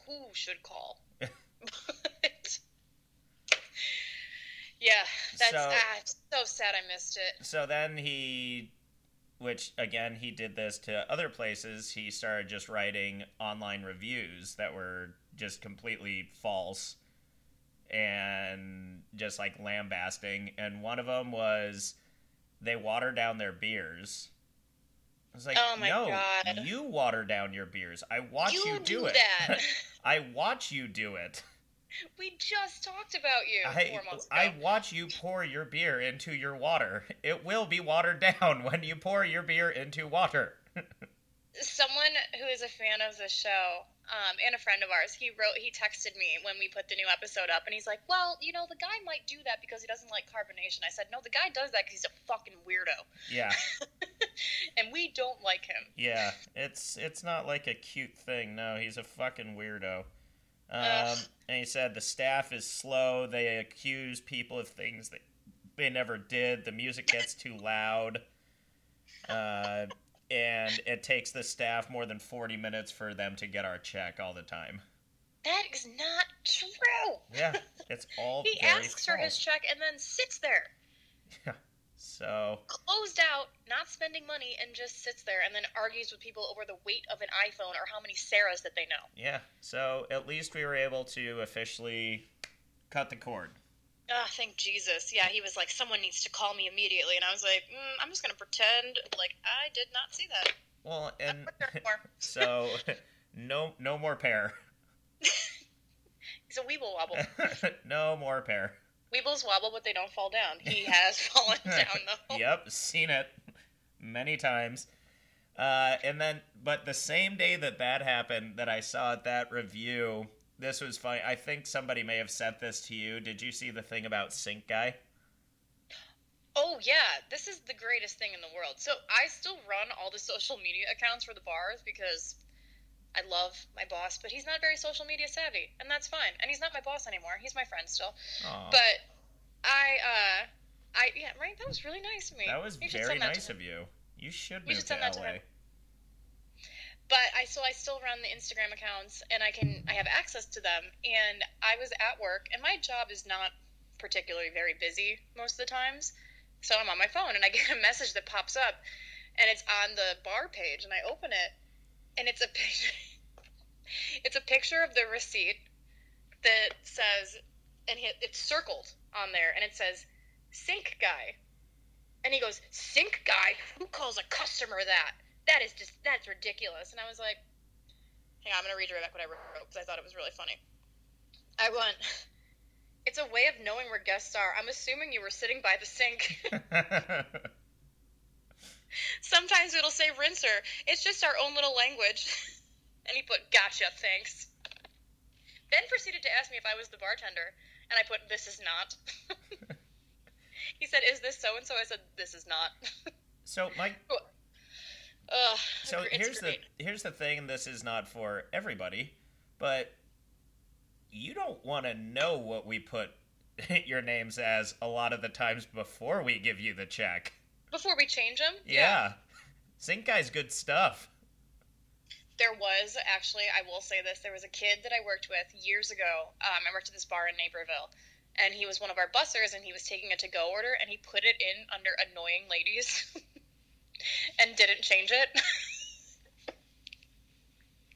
who should call. but, yeah, that's So- ah, so sad I missed it. So then he, which again he did this to other places. He started just writing online reviews that were just completely false and just like lambasting. And one of them was they water down their beers. I was like, Oh my no, God. you water down your beers. I watch you, You do, do it. that. I watch you do it. we just talked about you I, four months ago. I watch you pour your beer into your water. It will be watered down when you pour your beer into water. someone who is a fan of the show um, and a friend of ours he wrote he texted me when we put the new episode up and he's like well you know the guy might do that because he doesn't like carbonation i said no the guy does that because he's a fucking weirdo Yeah, and we don't like him yeah. It's it's not like a cute thing. No, he's a fucking weirdo. Um, and he said the staff is slow. They accuse people of things that they never did. The music gets too loud. Uh, and it takes the staff more than 40 minutes for them to get our check all the time. that is not true Yeah, it's all he asks for his check and then sits there Yeah. So, closed out not spending money and just sits there and then argues with people over the weight of an iphone or how many sarahs that they know yeah. So, at least we were able to officially cut the cord. Ah, thank Jesus. Yeah, he was like, someone needs to call me immediately. And I was like, mm, I'm just going to pretend like I did not see that. Well, and so no no more pear. He's a weeble wobble. no more pear. Weebles wobble, but they don't fall down. He has fallen down, though. Yep, seen it many times. Uh, and then, but the same day that that happened, that I saw that review, this was funny. I think somebody may have sent this to you. Did you see the thing about Sync Guy? Oh, yeah. This is the greatest thing in the world. So I still run all the social media accounts for the bars because I love my boss, but he's not very social media savvy. And that's fine. And he's not my boss anymore. He's my friend still. Aw, But I, uh, I, yeah, right? That was really nice of me. that was very that nice of you. You should move should to send that to him. But I so I still run the Instagram accounts and I can I have access to them. And I was at work and my job is not particularly very busy most of the times. So I'm on my phone and I get a message that pops up and it's on the bar page and I open it and it's a picture it's a picture of the receipt that says and it's circled on there and it says sink guy. And he goes sink guy? Who calls a customer that that is just that's ridiculous and i was like Hang on, I'm gonna read you back what I wrote because I thought it was really funny. I went. It's a way of knowing where guests are. I'm assuming you were sitting by the sink. Sometimes it'll say rinser. It's just our own little language. and he put, gotcha, thanks. Ben proceeded to ask me if I was the bartender, and I put, this is not. he said, is this so and so? I said, this is not. so, Mike. Ugh, so here's great. the here's the thing. This is not for everybody, but you don't want to know what we put your names as a lot of the times before we give you the check. Before we change them? Yeah. yeah. Guy's good stuff. There was actually, I will say this, there was a kid that I worked with years ago. Um, I worked at this bar in Naperville, and he was one of our bussers, and he was taking a to go order, and he put it in under annoying ladies and didn't change it.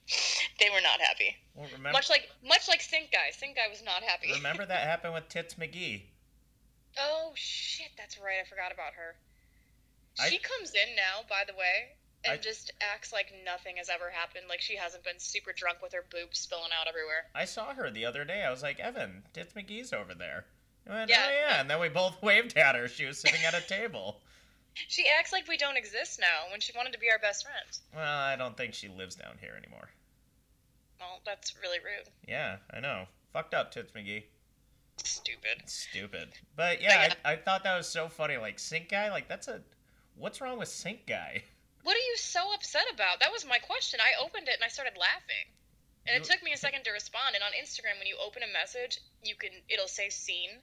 they were not happy. Well, remember, much like much like Sink Guy. Guy was not happy. remember that happened with Tits McGee. Oh shit, that's right. I forgot about her. She comes in now, by the way, and I, just acts like nothing has ever happened. Like she hasn't been super drunk with her boobs spilling out everywhere. I saw her the other day. I was like, Evan, Tits McGee's over there. Went, yeah, oh yeah, and then we both waved at her. She was sitting at a table. She acts like we don't exist now when she wanted to be our best friend. Well, I don't think she lives down here anymore. Well, that's really rude. Yeah, I know. Fucked up, Tits McGee. Stupid. Stupid. But yeah, but yeah. I, I thought that was so funny. Like, Sink Guy, like, that's a. What's wrong with Sink Guy? What are you so upset about? That was my question. I opened it and I started laughing. And it took me a second to respond. And on Instagram, when you open a message, you can it'll say seen,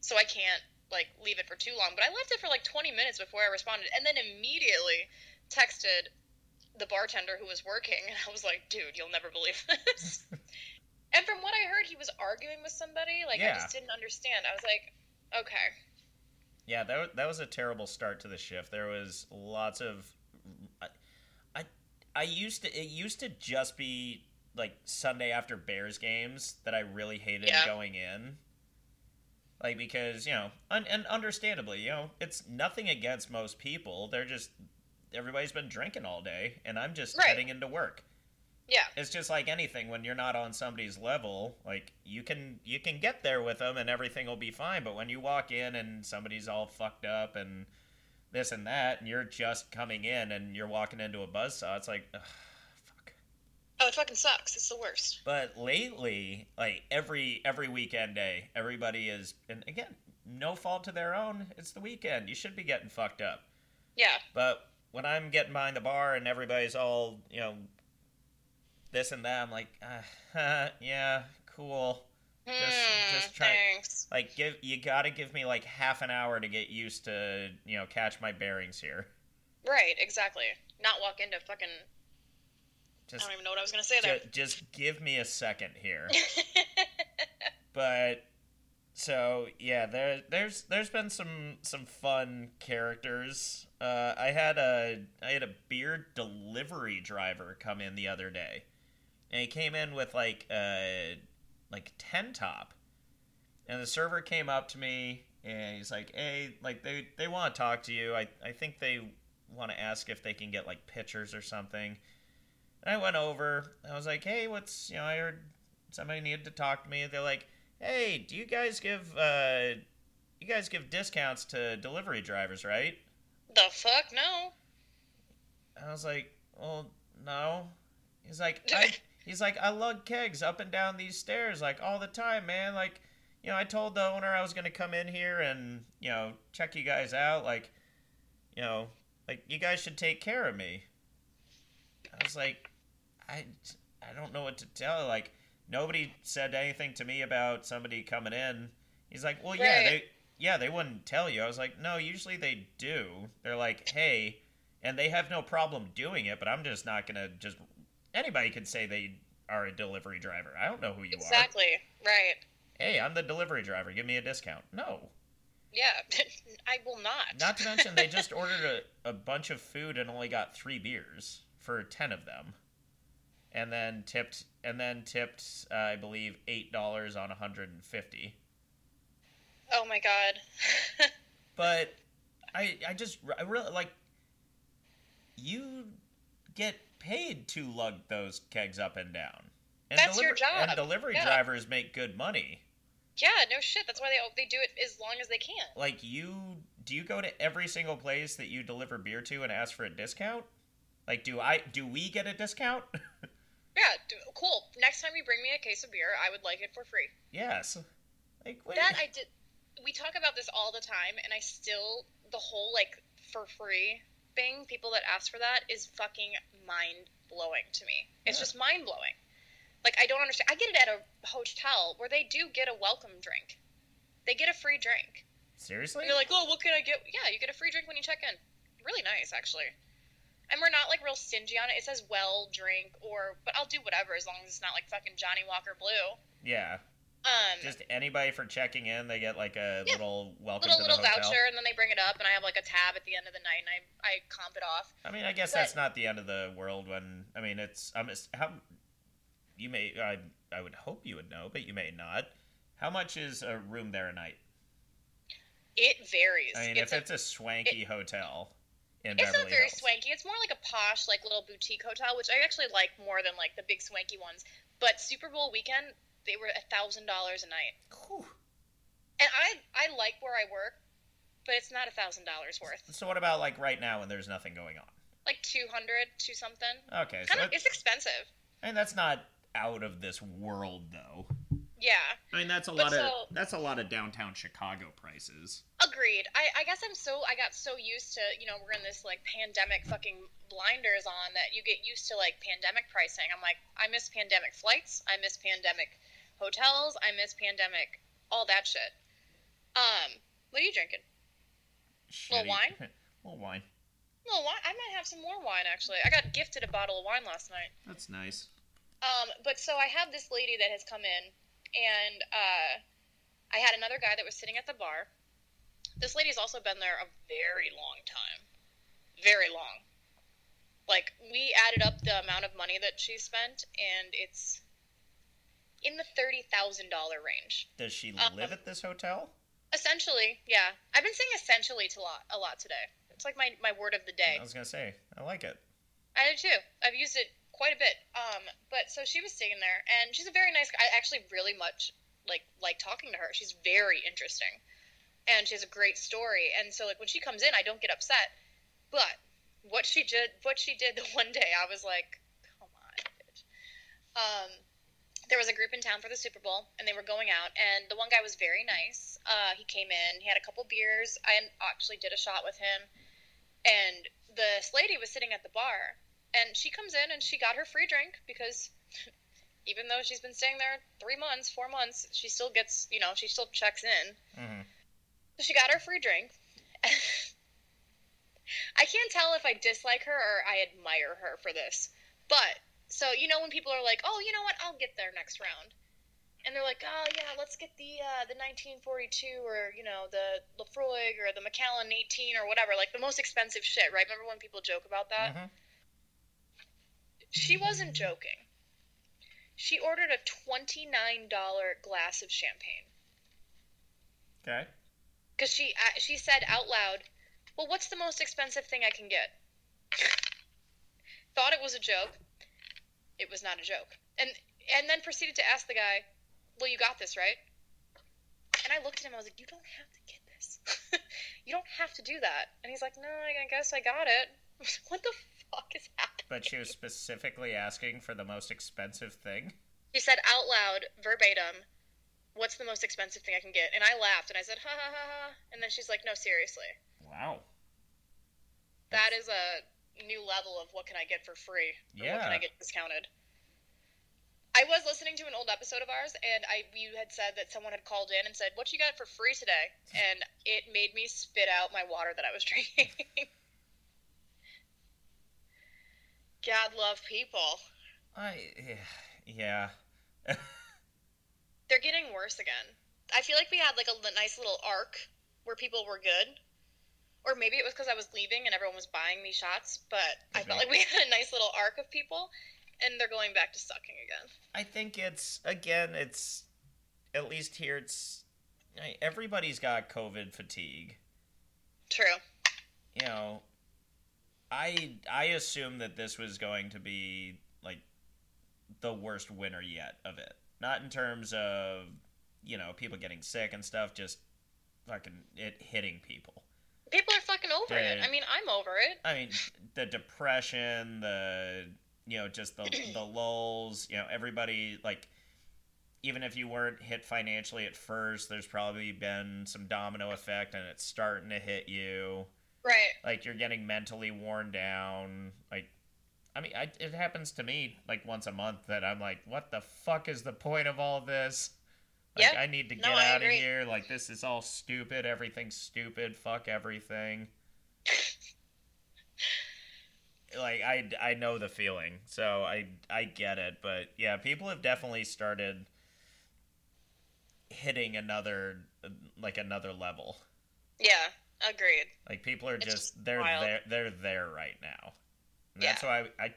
so I can't like leave it for too long. But I left it for like 20 minutes before I responded, and then immediately texted the bartender who was working, and I was like, dude, you'll never believe this. and from what I heard, he was arguing with somebody. Like, yeah. I just didn't understand. I was like, okay. Yeah, that, that was a terrible start to the shift. There was lots of. I, I, I used to. It used to just be like Sunday after Bears games that I really hated yeah. going in. Like because you know, un- and understandably, you know, it's nothing against most people. They're just everybody's been drinking all day, and I'm just right. heading into work. Yeah. It's just like anything when you're not on somebody's level, like you can you can get there with them and everything will be fine, but when you walk in and somebody's all fucked up and this and that and you're just coming in and you're walking into a buzzsaw, it's like ugh. Oh, it fucking sucks. It's the worst. But lately, like every every weekend day, everybody is and again, no fault to their own. It's the weekend. You should be getting fucked up. Yeah. But when I'm getting behind the bar and everybody's all, you know, this and that, I'm like, uh, yeah, cool. Just, mm, just try. Thanks. Like, give you got to give me like half an hour to get used to, you know, catch my bearings here. Right. Exactly. Not walk into fucking. Just, I don't even know what I was gonna say there. Just, just give me a second here. but so yeah, there there's there's been some some fun characters. Uh, I had a I had a beer delivery driver come in the other day, and he came in with like a like ten top, and the server came up to me and he's like, "Hey, like they they want to talk to you. I I think they want to ask if they can get like pictures or something." And I went over. I was like, "Hey, what's you know? I heard somebody needed to talk to me." They're like hey, do you guys give uh, you guys give discounts to delivery drivers, right? The fuck no. I was like, well, no. He's like, I, he's like, I lug kegs up and down these stairs like all the time, man. Like, you know, I told the owner I was gonna come in here and you know check you guys out. Like, you know, like you guys should take care of me. I was like, I, I don't know what to tell. Like, nobody said anything to me about somebody coming in. He's like, well, yeah, right. they, yeah, they wouldn't tell you. I was like, no, usually they do. They're like, hey, and they have no problem doing it, but I'm just not gonna just. Anybody could say they are a delivery driver. I don't know who you exactly. are. Exactly. Right. Hey, I'm the delivery driver. Give me a discount. No. Yeah, I will not. Not to mention, they just ordered a, a bunch of food and only got three beers for ten of them and then tipped and then tipped uh, I believe eight dollars on 150. Oh my god! but I I just I really like you get paid to lug those kegs up and down. And That's your job. And delivery Yeah. drivers make good money. Yeah, no shit. That's why they they do it as long as they can. Like you, do you go to every single place that you deliver beer to and ask for a discount? Like, do I? Do we get a discount? Yeah, d- cool. Next time you bring me a case of beer, I would like it for free. yes. Like wait. That I did. We talk about this all the time, and I still the whole like for free thing. People that ask for that is fucking mind blowing to me. It's Yeah. just mind blowing. Like I don't understand. I get it at a hotel where they do get a welcome drink. They get a free drink. Seriously? And you're like, oh, what can I get? Yeah, you get a free drink when you check in. Really nice, actually. And we're not like real stingy on it. It says well drink or, but I'll do whatever as long as it's not like fucking Johnnie Walker Blue. yeah. Um, Just anybody for checking in, they get like a Yeah. little welcome little to the little hotel. voucher, and then they bring it up, and I have like a tab at the end of the night, and I I comp it off. I mean, I guess But- that's not the end of the world. When I mean, it's I'm how you may I I would hope you would know, but you may not. How much is a room there a night? It varies. I mean, it's if a, it's a swanky hotel in it's Beverly not very Hills, swanky. It's more like a posh, like little boutique hotel, which I actually like more than like the big swanky ones. But Super Bowl weekend, they were a thousand dollars a night, Whew. and I I like where I work, but it's not a thousand dollars worth. So what about like right now when there's nothing going on? Like two hundred to something. Okay, so of, it's expensive. and that's not out of this world though. Yeah. I mean, that's a But lot of that's a lot of downtown Chicago prices. Agreed. I, I guess I'm so I got so used to you know we're in this like pandemic fucking blinders on that you get used to like pandemic pricing. I'm like I miss pandemic flights. I miss pandemic hotels. I miss pandemic all that shit. Um, what are you drinking? Little Shitty- wine? little wine. Little wine. I might have some more wine actually. I got gifted a bottle of wine last night. That's nice. Um, but so I have this lady that has come in, and uh, I had another guy that was sitting at the bar. This lady's also been there a very long time, very long. Like we added up the amount of money that she spent, and it's in the thirty thousand dollar range. Does she Um, live at this hotel? Essentially, yeah. I've been saying essentially to lot a lot today. It's like my, my word of the day. I was gonna say I like it. I do too. I've used it quite a bit. Um, but so she was staying there, and she's a very nice. I actually really much like like talking to her. She's very interesting, and she has a great story. And so like when she comes in, I don't get upset. But what she did, what she did the one day, I was like, come on, bitch. Um, there was a group in town for the Super Bowl, and they were going out, and the one guy was very nice. Uh, he came in, he had a couple beers. I actually did a shot with him, and this lady was sitting at the bar, and she comes in and she got her free drink because even though she's been staying there three months, four months, she still gets, you know, she still checks in. hmm So she got her free drink. I can't tell if I dislike her or I admire her for this. But so you know when people are like, "Oh, you know what? I'll get there next round." And they're like, "Oh, yeah, let's get the uh, the 1942 or, you know, the Laphroaig or the Macallan 18 or whatever, like the most expensive shit, right? Remember when people joke about that? hmm She wasn't joking. She ordered a $29 glass of champagne. Okay. because she uh, she said out loud, "Well, what's the most expensive thing I can get?" Thought it was a joke. It was not a joke, and and then proceeded to ask the guy, "Well, you got this right?" And I looked at him. I was like, "You don't have to get this. you don't have to do that." And he's like, "No, I guess I got it." what the fuck is happening? But she was specifically asking for the most expensive thing. He said out loud, verbatim, "What's the most expensive thing I can get?" And I laughed and I said, "Ha ha ha ha!" And then she's like, "No, seriously." Wow. That is a new level of what can I get for free? Or What can I get discounted? I was listening to an old episode of ours, and I you had said that someone had called in and said, "What you got for free today?" And it made me spit out my water that I was drinking. God love people. I yeah. They're getting worse again. I feel like we had like a nice little arc where people were good. Or maybe it was because I was leaving and everyone was buying me shots, but I felt like we had a nice little arc of people, and they're going back to sucking again. I think it's again. It's at least here. It's everybody's got COVID fatigue. True. You know, I I assume that this was going to be like the worst winter yet of it. Not in terms of you know people getting sick and stuff, just fucking it hitting people. People are fucking over it. I mean, I'm over it. I mean, the depression, the you know, just the the lulls. You know, everybody like, even if you weren't hit financially at first, there's probably been some domino effect, and it's starting to hit you. Right. Like you're getting mentally worn down. Like, I mean, I, it happens to me like once a month that I'm like, what the fuck is the point of all this? Like, Yeah. I need to get I out of here. Like, this is all stupid. Everything's stupid. Fuck everything. like I, I know the feeling so i i get it but yeah people have definitely started hitting another like another level Yeah. Agreed. like people are It's just just they're there they're there right now and that's why I, I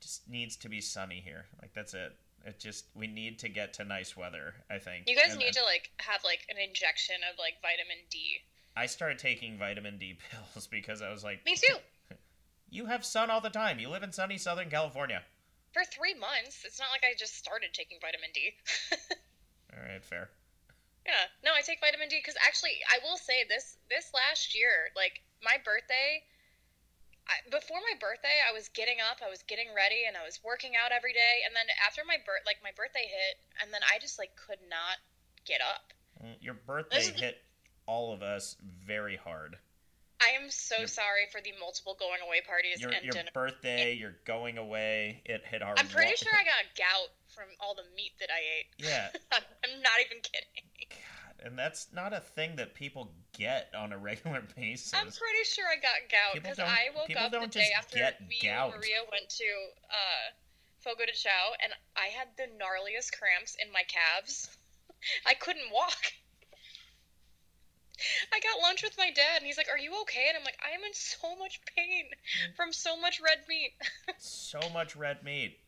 just needs to be sunny here like that's it it just we need to get to nice weather i think You guys And need then- to like have like an injection of like vitamin D. i started taking vitamin d pills because i was like Me too. you have sun all the time you live in sunny southern california For three months. It's not like I just started taking vitamin D. all right fair Yeah, no, I take vitamin D because actually, I will say this this last year, like my birthday, I, before my birthday, I was getting up, I was getting ready, and I was working out every day. And then after my birth, like my birthday hit, and then I just like could not get up. Mm, Your birthday hit all of us very hard. I am so Your- sorry for the multiple going away parties Your and your dinner. birthday, you're going away. It hit hard. I'm pretty sure I got gout from all the meat that I ate. Yeah, I'm, not even kidding. God, and that's not a thing that people get on a regular basis. I'm pretty sure I got gout because I woke up the day after me gout. and Maria went to uh, Fogo de Chao, and I had the gnarliest cramps in my calves. I couldn't walk. I got lunch with my dad, and he's like, "Are you okay?" And I'm like, "I am in so much pain from so much red meat." so much red meat.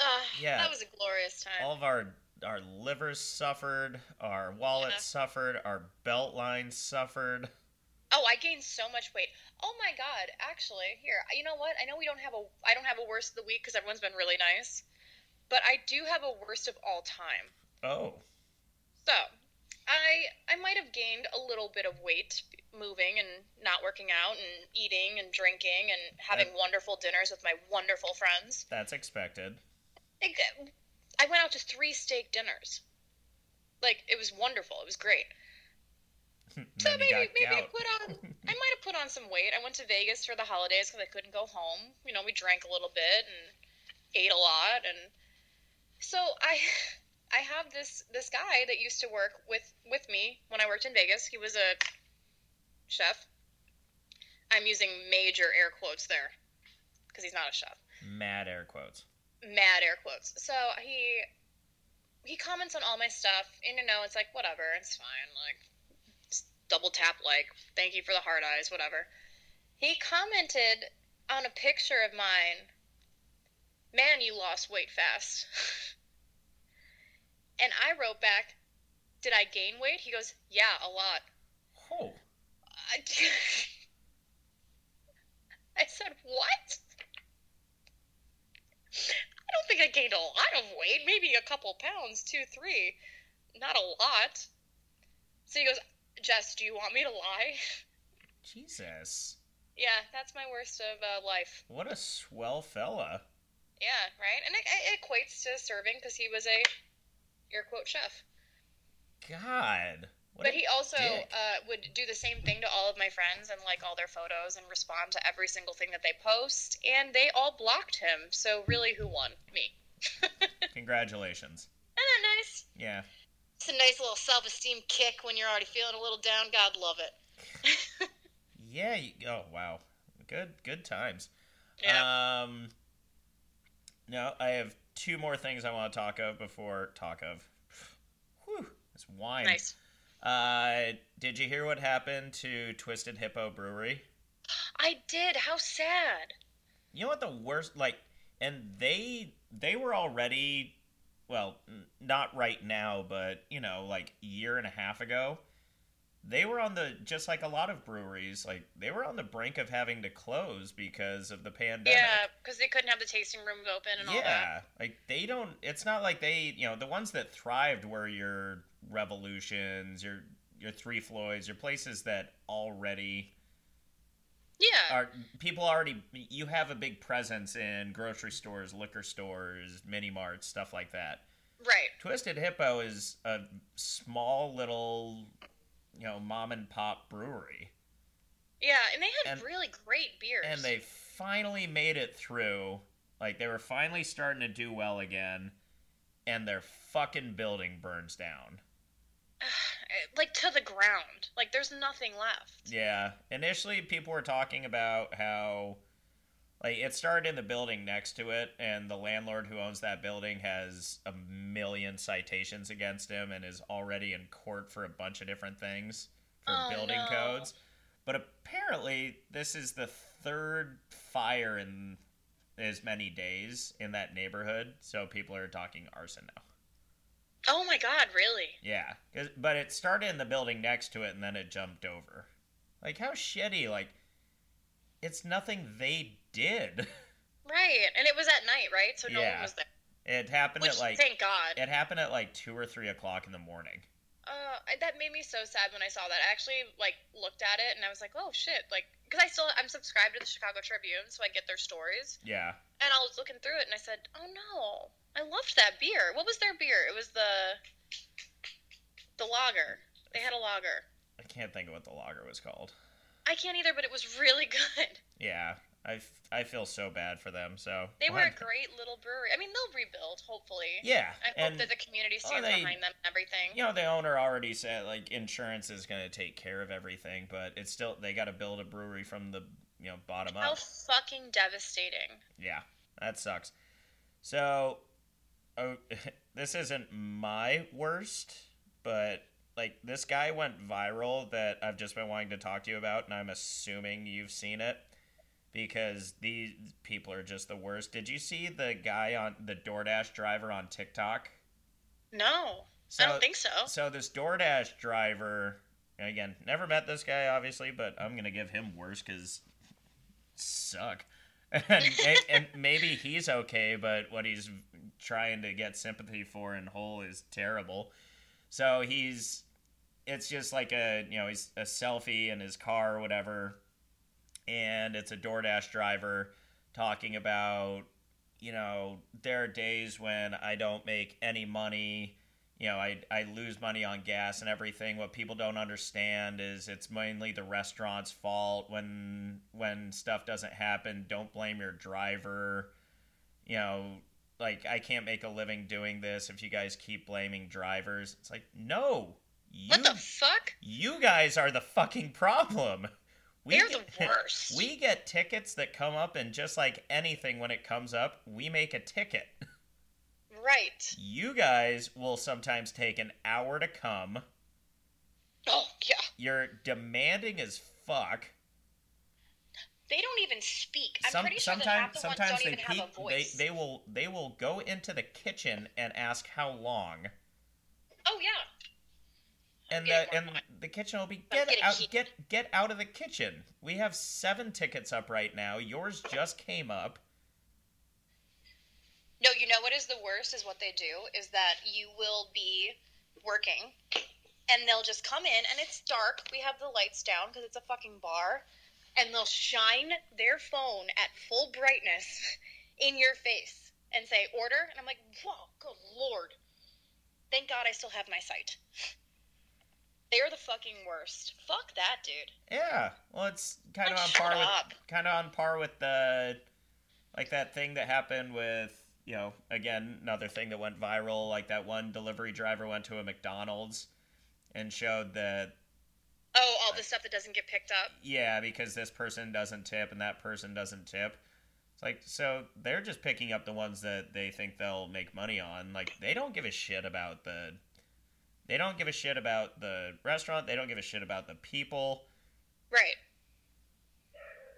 uh, Yeah. that was a glorious time. All of our our livers suffered. Our wallets Yeah. suffered. Our belt lines suffered. Oh, I gained so much weight. Oh my god! Actually, here, you know what? I know we don't have a, I don't have a worst of the week because everyone's been really nice, but I do have a worst of all time. Oh, So, I I might have gained a little bit of weight moving and not working out and eating and drinking and having wonderful dinners with my wonderful friends. that's expected. I went out to three steak dinners. Like it was wonderful. It was great. So maybe maybe I put on I might have put on some weight. I went to Vegas for the holidays because I couldn't go home. You know, we drank a little bit and ate a lot, and so I I have this this guy that used to work with with me when I worked in Vegas. He was a chef. I'm using major air quotes there because he's not a chef Mad air quotes. mad air quotes. So he he comments on all my stuff, and you know, it's like whatever, it's fine. Like just double tap like, thank you for the hard eyes, whatever. He commented on a picture of mine. Man, you lost weight fast. and I wrote back, "Did I gain weight?" He goes, "Yeah, a lot." Oh, I, I said, What? I don't think I gained a lot of weight. Maybe a couple pounds, two, three. Not a lot. So he goes, Jess, do you want me to lie? Jesus. Yeah, that's my worst of uh, life. What a swell fella. Yeah, right? And it, it equates to serving because he was a air quote chef. God. But he also uh, would do the same thing to all of my friends and like all their photos and respond to every single thing that they post. And they all blocked him. So really, who won? Me. Congratulations. Isn't that nice? Yeah. It's a nice little self-esteem kick when you're already feeling a little down. God love it. Yeah. You, oh wow. Good. Good times. Yeah. Um. No, I have two more things I want to talk of before talk of. Whew, it's wine. nice. Uh, did you hear what happened to Twisted Hippo Brewery? I did. How sad. You know what the worst like and they they were already well, n- not right now, but you know, like a year and a half ago, they were on the just like a lot of breweries, like they were on the brink of having to close because of the pandemic. Yeah, because they couldn't have the tasting rooms open and all that. Yeah, like they don't. It's not like they, you know, the ones that thrived were your Revolutions, your your Three Floyds, your places that already Yeah. are people already. You have a big presence in grocery stores, liquor stores, mini marts, stuff like that. right. Twisted Hippo is a small little, you know, mom and pop brewery, Yeah, and they had And- really great beers. and they finally made it through. Like they were finally starting to do well again, and their fucking building burns down. like to the ground. Like there's nothing left. Yeah, initially people were talking about how like it started in the building next to it and the landlord who owns that building has a million citations against him and is already in court for a bunch of different things for Oh, building no. codes. But apparently this is the third fire in as many days in that neighborhood, so people are talking arson now. Oh my god, really? Yeah, but it started in the building next to it, and then it jumped over. Like how shitty! Like it's nothing they did. Right. And it was at night, right? So no Yeah. one was there. It happened Which at like thank God. it happened at like two or three o'clock in the morning. Uh, that made me so sad when I saw that. I actually like looked at it and I was like, "Oh shit!" Like, because I still I'm subscribed to the Chicago Tribune, so I get their stories. Yeah, And I was looking through it and I said, "Oh no, I loved that beer. What was their beer? It was the the lager. They had a lager. I can't think of what the lager was called. I can't either, but it was really good. Yeah, I, f- I feel so bad for them. So They were a great little brewery. I mean, they'll rebuild, hopefully. Yeah, I hope and that the community oh, stands they- behind them and everything. you know the owner already said like insurance is going to take care of everything, but it's still they got to build a brewery from the you know bottom How up. How fucking devastating. Yeah, that sucks. So, oh, this isn't my worst, but like this guy went viral that I've just been wanting to talk to you about, and I'm assuming you've seen it because these people are just the worst. Did you see the guy on the DoorDash driver on TikTok? No, So, I don't think so. So this DoorDash driver, again, never met this guy obviously, but I'm gonna give him worse because suck. and, and maybe he's okay, but what he's trying to get sympathy for in whole is terrible. So he's, it's just like a you know he's a selfie in his car or whatever, and it's a DoorDash driver talking about you know there are days when I don't make any money you know, I, I lose money on gas and everything. What people don't understand is it's mainly the restaurant's fault when when stuff doesn't happen. Don't blame your driver. You know, like I can't make a living doing this if you guys keep blaming drivers. It's like, no. You What the fuck? you guys are the fucking problem. We They're get- the worst. We get tickets that come up and just like anything when it comes up, we make a ticket. Right. You guys will sometimes take an hour to come. Oh yeah. You're demanding as fuck. They don't even speak. I'm Some, pretty sure that half sometimes the ones sometimes don't they even have a they they will they will go into the kitchen and ask how long. Oh yeah. And the and more the kitchen will be get out get get out of the kitchen. We have 7 tickets up right now. Yours just came up. No, you know what is the worst is what they do is that you will be working and they'll just come in and it's dark. We have the lights down because it's a fucking bar and they'll shine their phone at full brightness in your face and say order and I'm like, "Whoa, good lord." Thank God I still have my sight. They're the fucking worst. Fuck that, dude. Yeah. Well, it's kind of on par with kind of on par with the like that thing that happened with you know again another thing that went viral like that one delivery driver went to a McDonald's and showed that Oh, all the stuff that doesn't get picked up. yeah because this person doesn't tip and that person doesn't tip it's like so they're just picking up the ones that they think they'll make money on like they don't give a shit about the they don't give a shit about the restaurant they don't give a shit about the people Right.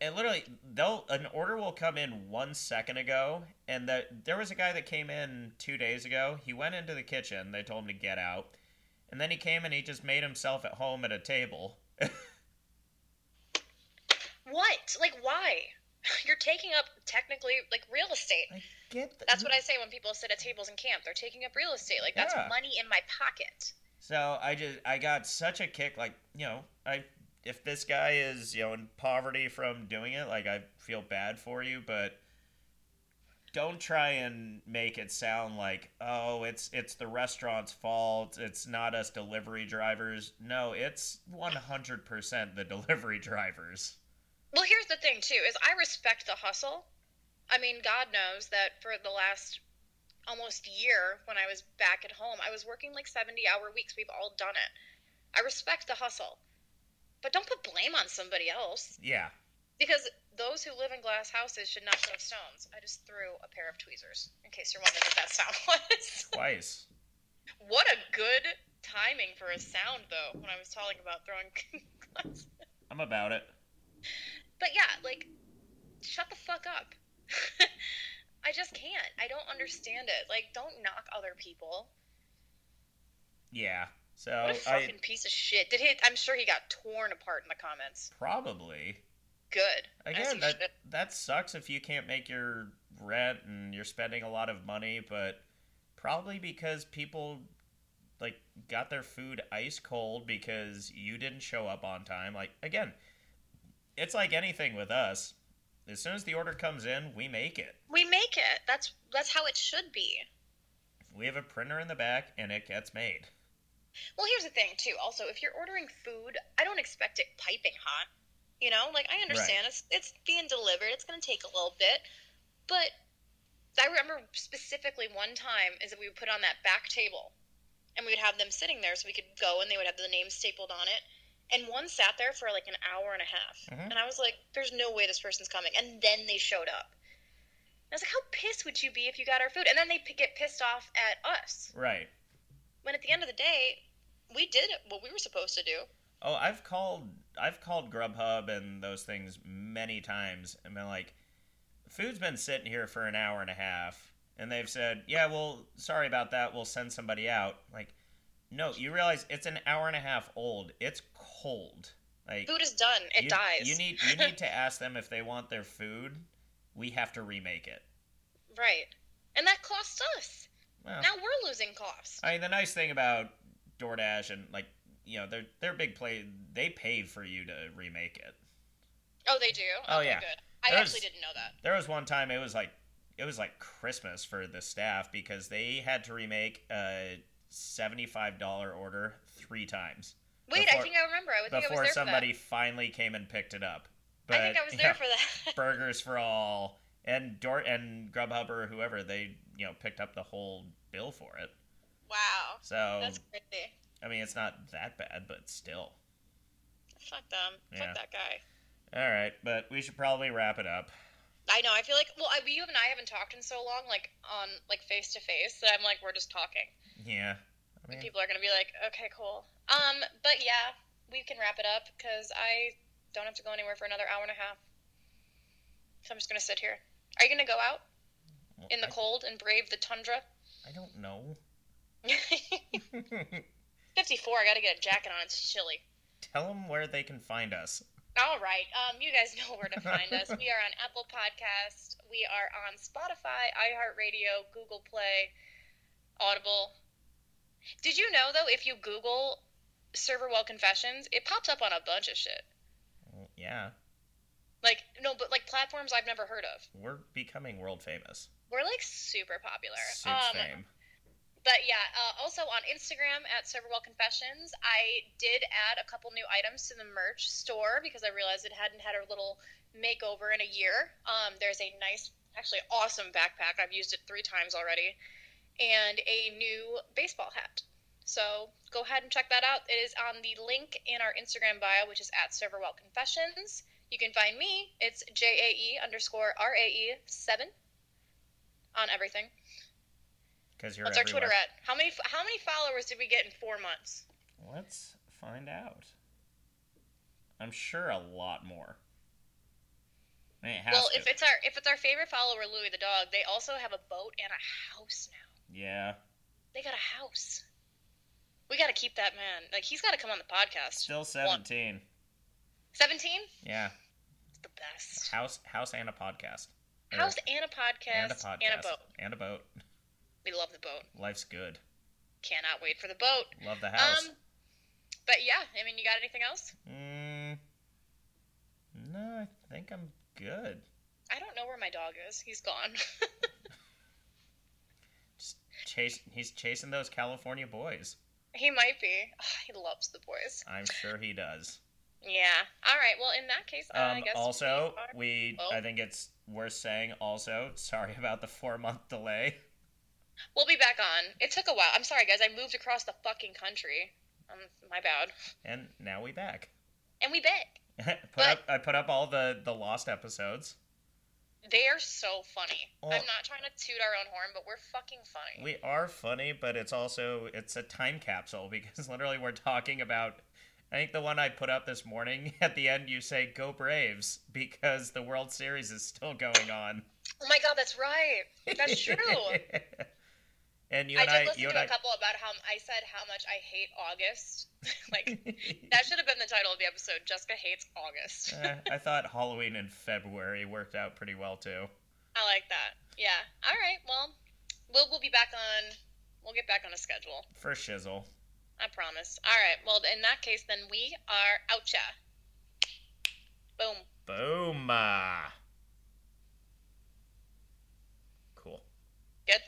and literally they'll an order will come in one second ago and that there was a guy that came in two days ago he went into the kitchen they told him to get out And then he came and he just made himself at home at a table. What? Like, why? You're taking up technically like real estate. I get that. That's what I say when people sit at tables in camp. They're taking up real estate. Like that's Yeah. money in my pocket. So I just I got such a kick like, you know, I if this guy is, you know, in poverty from doing it, like I feel bad for you, but don't try and make it sound like, "Oh, it's it's the restaurant's fault. It's not us delivery drivers." No, it's 100% the delivery drivers. Well, here's the thing too: is I respect the hustle. I mean, God knows that for the last almost year, when I was back at home, I was working like 70-hour weeks. We've all done it. I respect the hustle, but don't put blame on somebody else Yeah. because those who live in glass houses should not throw stones. I just threw a pair of tweezers, in case you're wondering what that sound was. Twice. what a good timing for a sound, though, when I was talking about throwing glass. I'm about it. But yeah, like, shut the fuck up. I just can't. I don't understand it. Like, don't knock other people. Yeah. So What a fucking piece of shit. Did he? I'm sure he got torn apart in the comments. probably Good. Again, that should. that sucks if you can't make your rent and you're spending a lot of money, but probably because people like got their food ice cold because you didn't show up on time. Like again, it's like anything with us. As soon as the order comes in, we make it. We make it. That's that's how it should be. We have a printer in the back and it gets made. Well, here's the thing too. Also, if you're ordering food, I don't expect it piping hot. You know, like I understand it's it's being delivered. It's going to take a little bit, but I remember specifically one time is that we would put on that back table, and we would have them sitting there so we could go and they would have the names stapled on it. And one sat there for like an hour and a half, Mhm. and I was like, "There's no way this person's coming." And then they showed up. I was like, "How pissed would you be if you got our food?" And then they p- get pissed off at us Right. when at the end of the day, we did what we were supposed to do. Oh, I've called I've called Grubhub and those things many times and been like, food's been sitting here for an hour and a half, and they've said, yeah, well, sorry about that, we'll send somebody out. Like, no, you realize it's an hour and a half old. It's cold. Like Food is done. It you, dies. You need you need to ask them if they want their food. We have to remake it. right, and that costs us. Well, Now we're losing costs. I mean, the nice thing about DoorDash and like you know they're they're big play. They pay for you to remake it. Oh, they do. Oh, okay, yeah. Good. I There's- actually didn't know that. There was one time it was like it was like Christmas for the staff because they had to remake a seventy-five dollar order three times Wait, Before- I think I remember. I would think I was before there somebody finally came and picked it up. that. I think I was there yeah, for that. Burgers for all and Door and Grubhub or whoever they you know picked up the whole bill for it. wow, So that's crazy. I mean it's not that bad, but still. Fuck them. Yeah. Fuck that guy. All right, but we should probably wrap it up. I know. I feel like well, I, you and I haven't talked in so long, like on like face to face, that I'm like we're just talking. Yeah. Mean, People are gonna be like, okay, cool. Um, but yeah, we can wrap it up because I don't have to go anywhere for another hour and a half. So I'm just gonna sit here. Are you gonna go out in the I, cold and brave the tundra? I don't know. 54. I gotta get a jacket on. It's chilly. Tell them where they can find us. All right. Um, you guys know where to find us. We are on Apple Podcast. We are on Spotify, iHeartRadio, Google Play, Audible. Did you know though, if you Google "server Serverwell Confessions, it pops up on a bunch of shit. Yeah, Like no, but like platforms I've never heard of. we're becoming world famous. We're like super popular. Soups Um, fame. But yeah, uh, also on Instagram at Serverwell Confessions, I did add a couple new items to the merch store because I realized it hadn't had a little makeover in a year. Um, there's a nice, actually awesome backpack. I've used it three times already, and a new baseball hat. So go ahead and check that out. It is on the link in our Instagram bio, which is at Serverwell Confessions. You can find me. It's J A E underscore R A E seven on everything. Because you're What's our. Twitter at? How many how many followers did we get in four months? Let's find out. I'm sure a lot more. Well, to. if it's our if it's our favorite follower, Louis the dog, they also have a boat and a house now. Yeah. They got a house. We got to keep that man. Like he's got to come on the podcast. Still 17. 17? Yeah. It's the best. House house and a podcast. Or- House and a podcast and a podcast. and a boat. And a boat. We love the boat. Life's good. Cannot wait for the boat. Love the house. Um, but yeah, I mean, you got anything else? Mm, no, I think I'm good. I don't know where my dog is. He's gone. Chase. He's chasing those California boys. he might be. Oh, he loves the boys. I'm sure he does. Yeah. All right. Well, in that case, uh, I Um, guess also, we are- we Oh. I think it's worth saying. Also, sorry about the four month delay. we'll be back on. It took a while. I'm sorry, guys. I moved across the fucking country. Um, my bad. And now we back. And we back. put But- up. I put up all the the lost episodes. They are so funny. Well- I'm not trying to toot our own horn, but we're fucking funny. We are funny, but it's also it's a time capsule because literally we're talking about. I think the one I put up this morning at the end, you say "Go Braves" because the World Series is still going on. oh my god, that's right. That's true. And you and I, did I, listen to a couple about how I said how much I hate August. like that should have been the title of the episode. Jessica hates August. uh, I thought Halloween in February worked out pretty well too. I like that. Yeah. All right. Well, we'll we'll be back on. We'll get back on a schedule. For shizzle. I promise. All right. Well, in that case, then we are outcha. Boom. Boom. Ah. Cool. Good.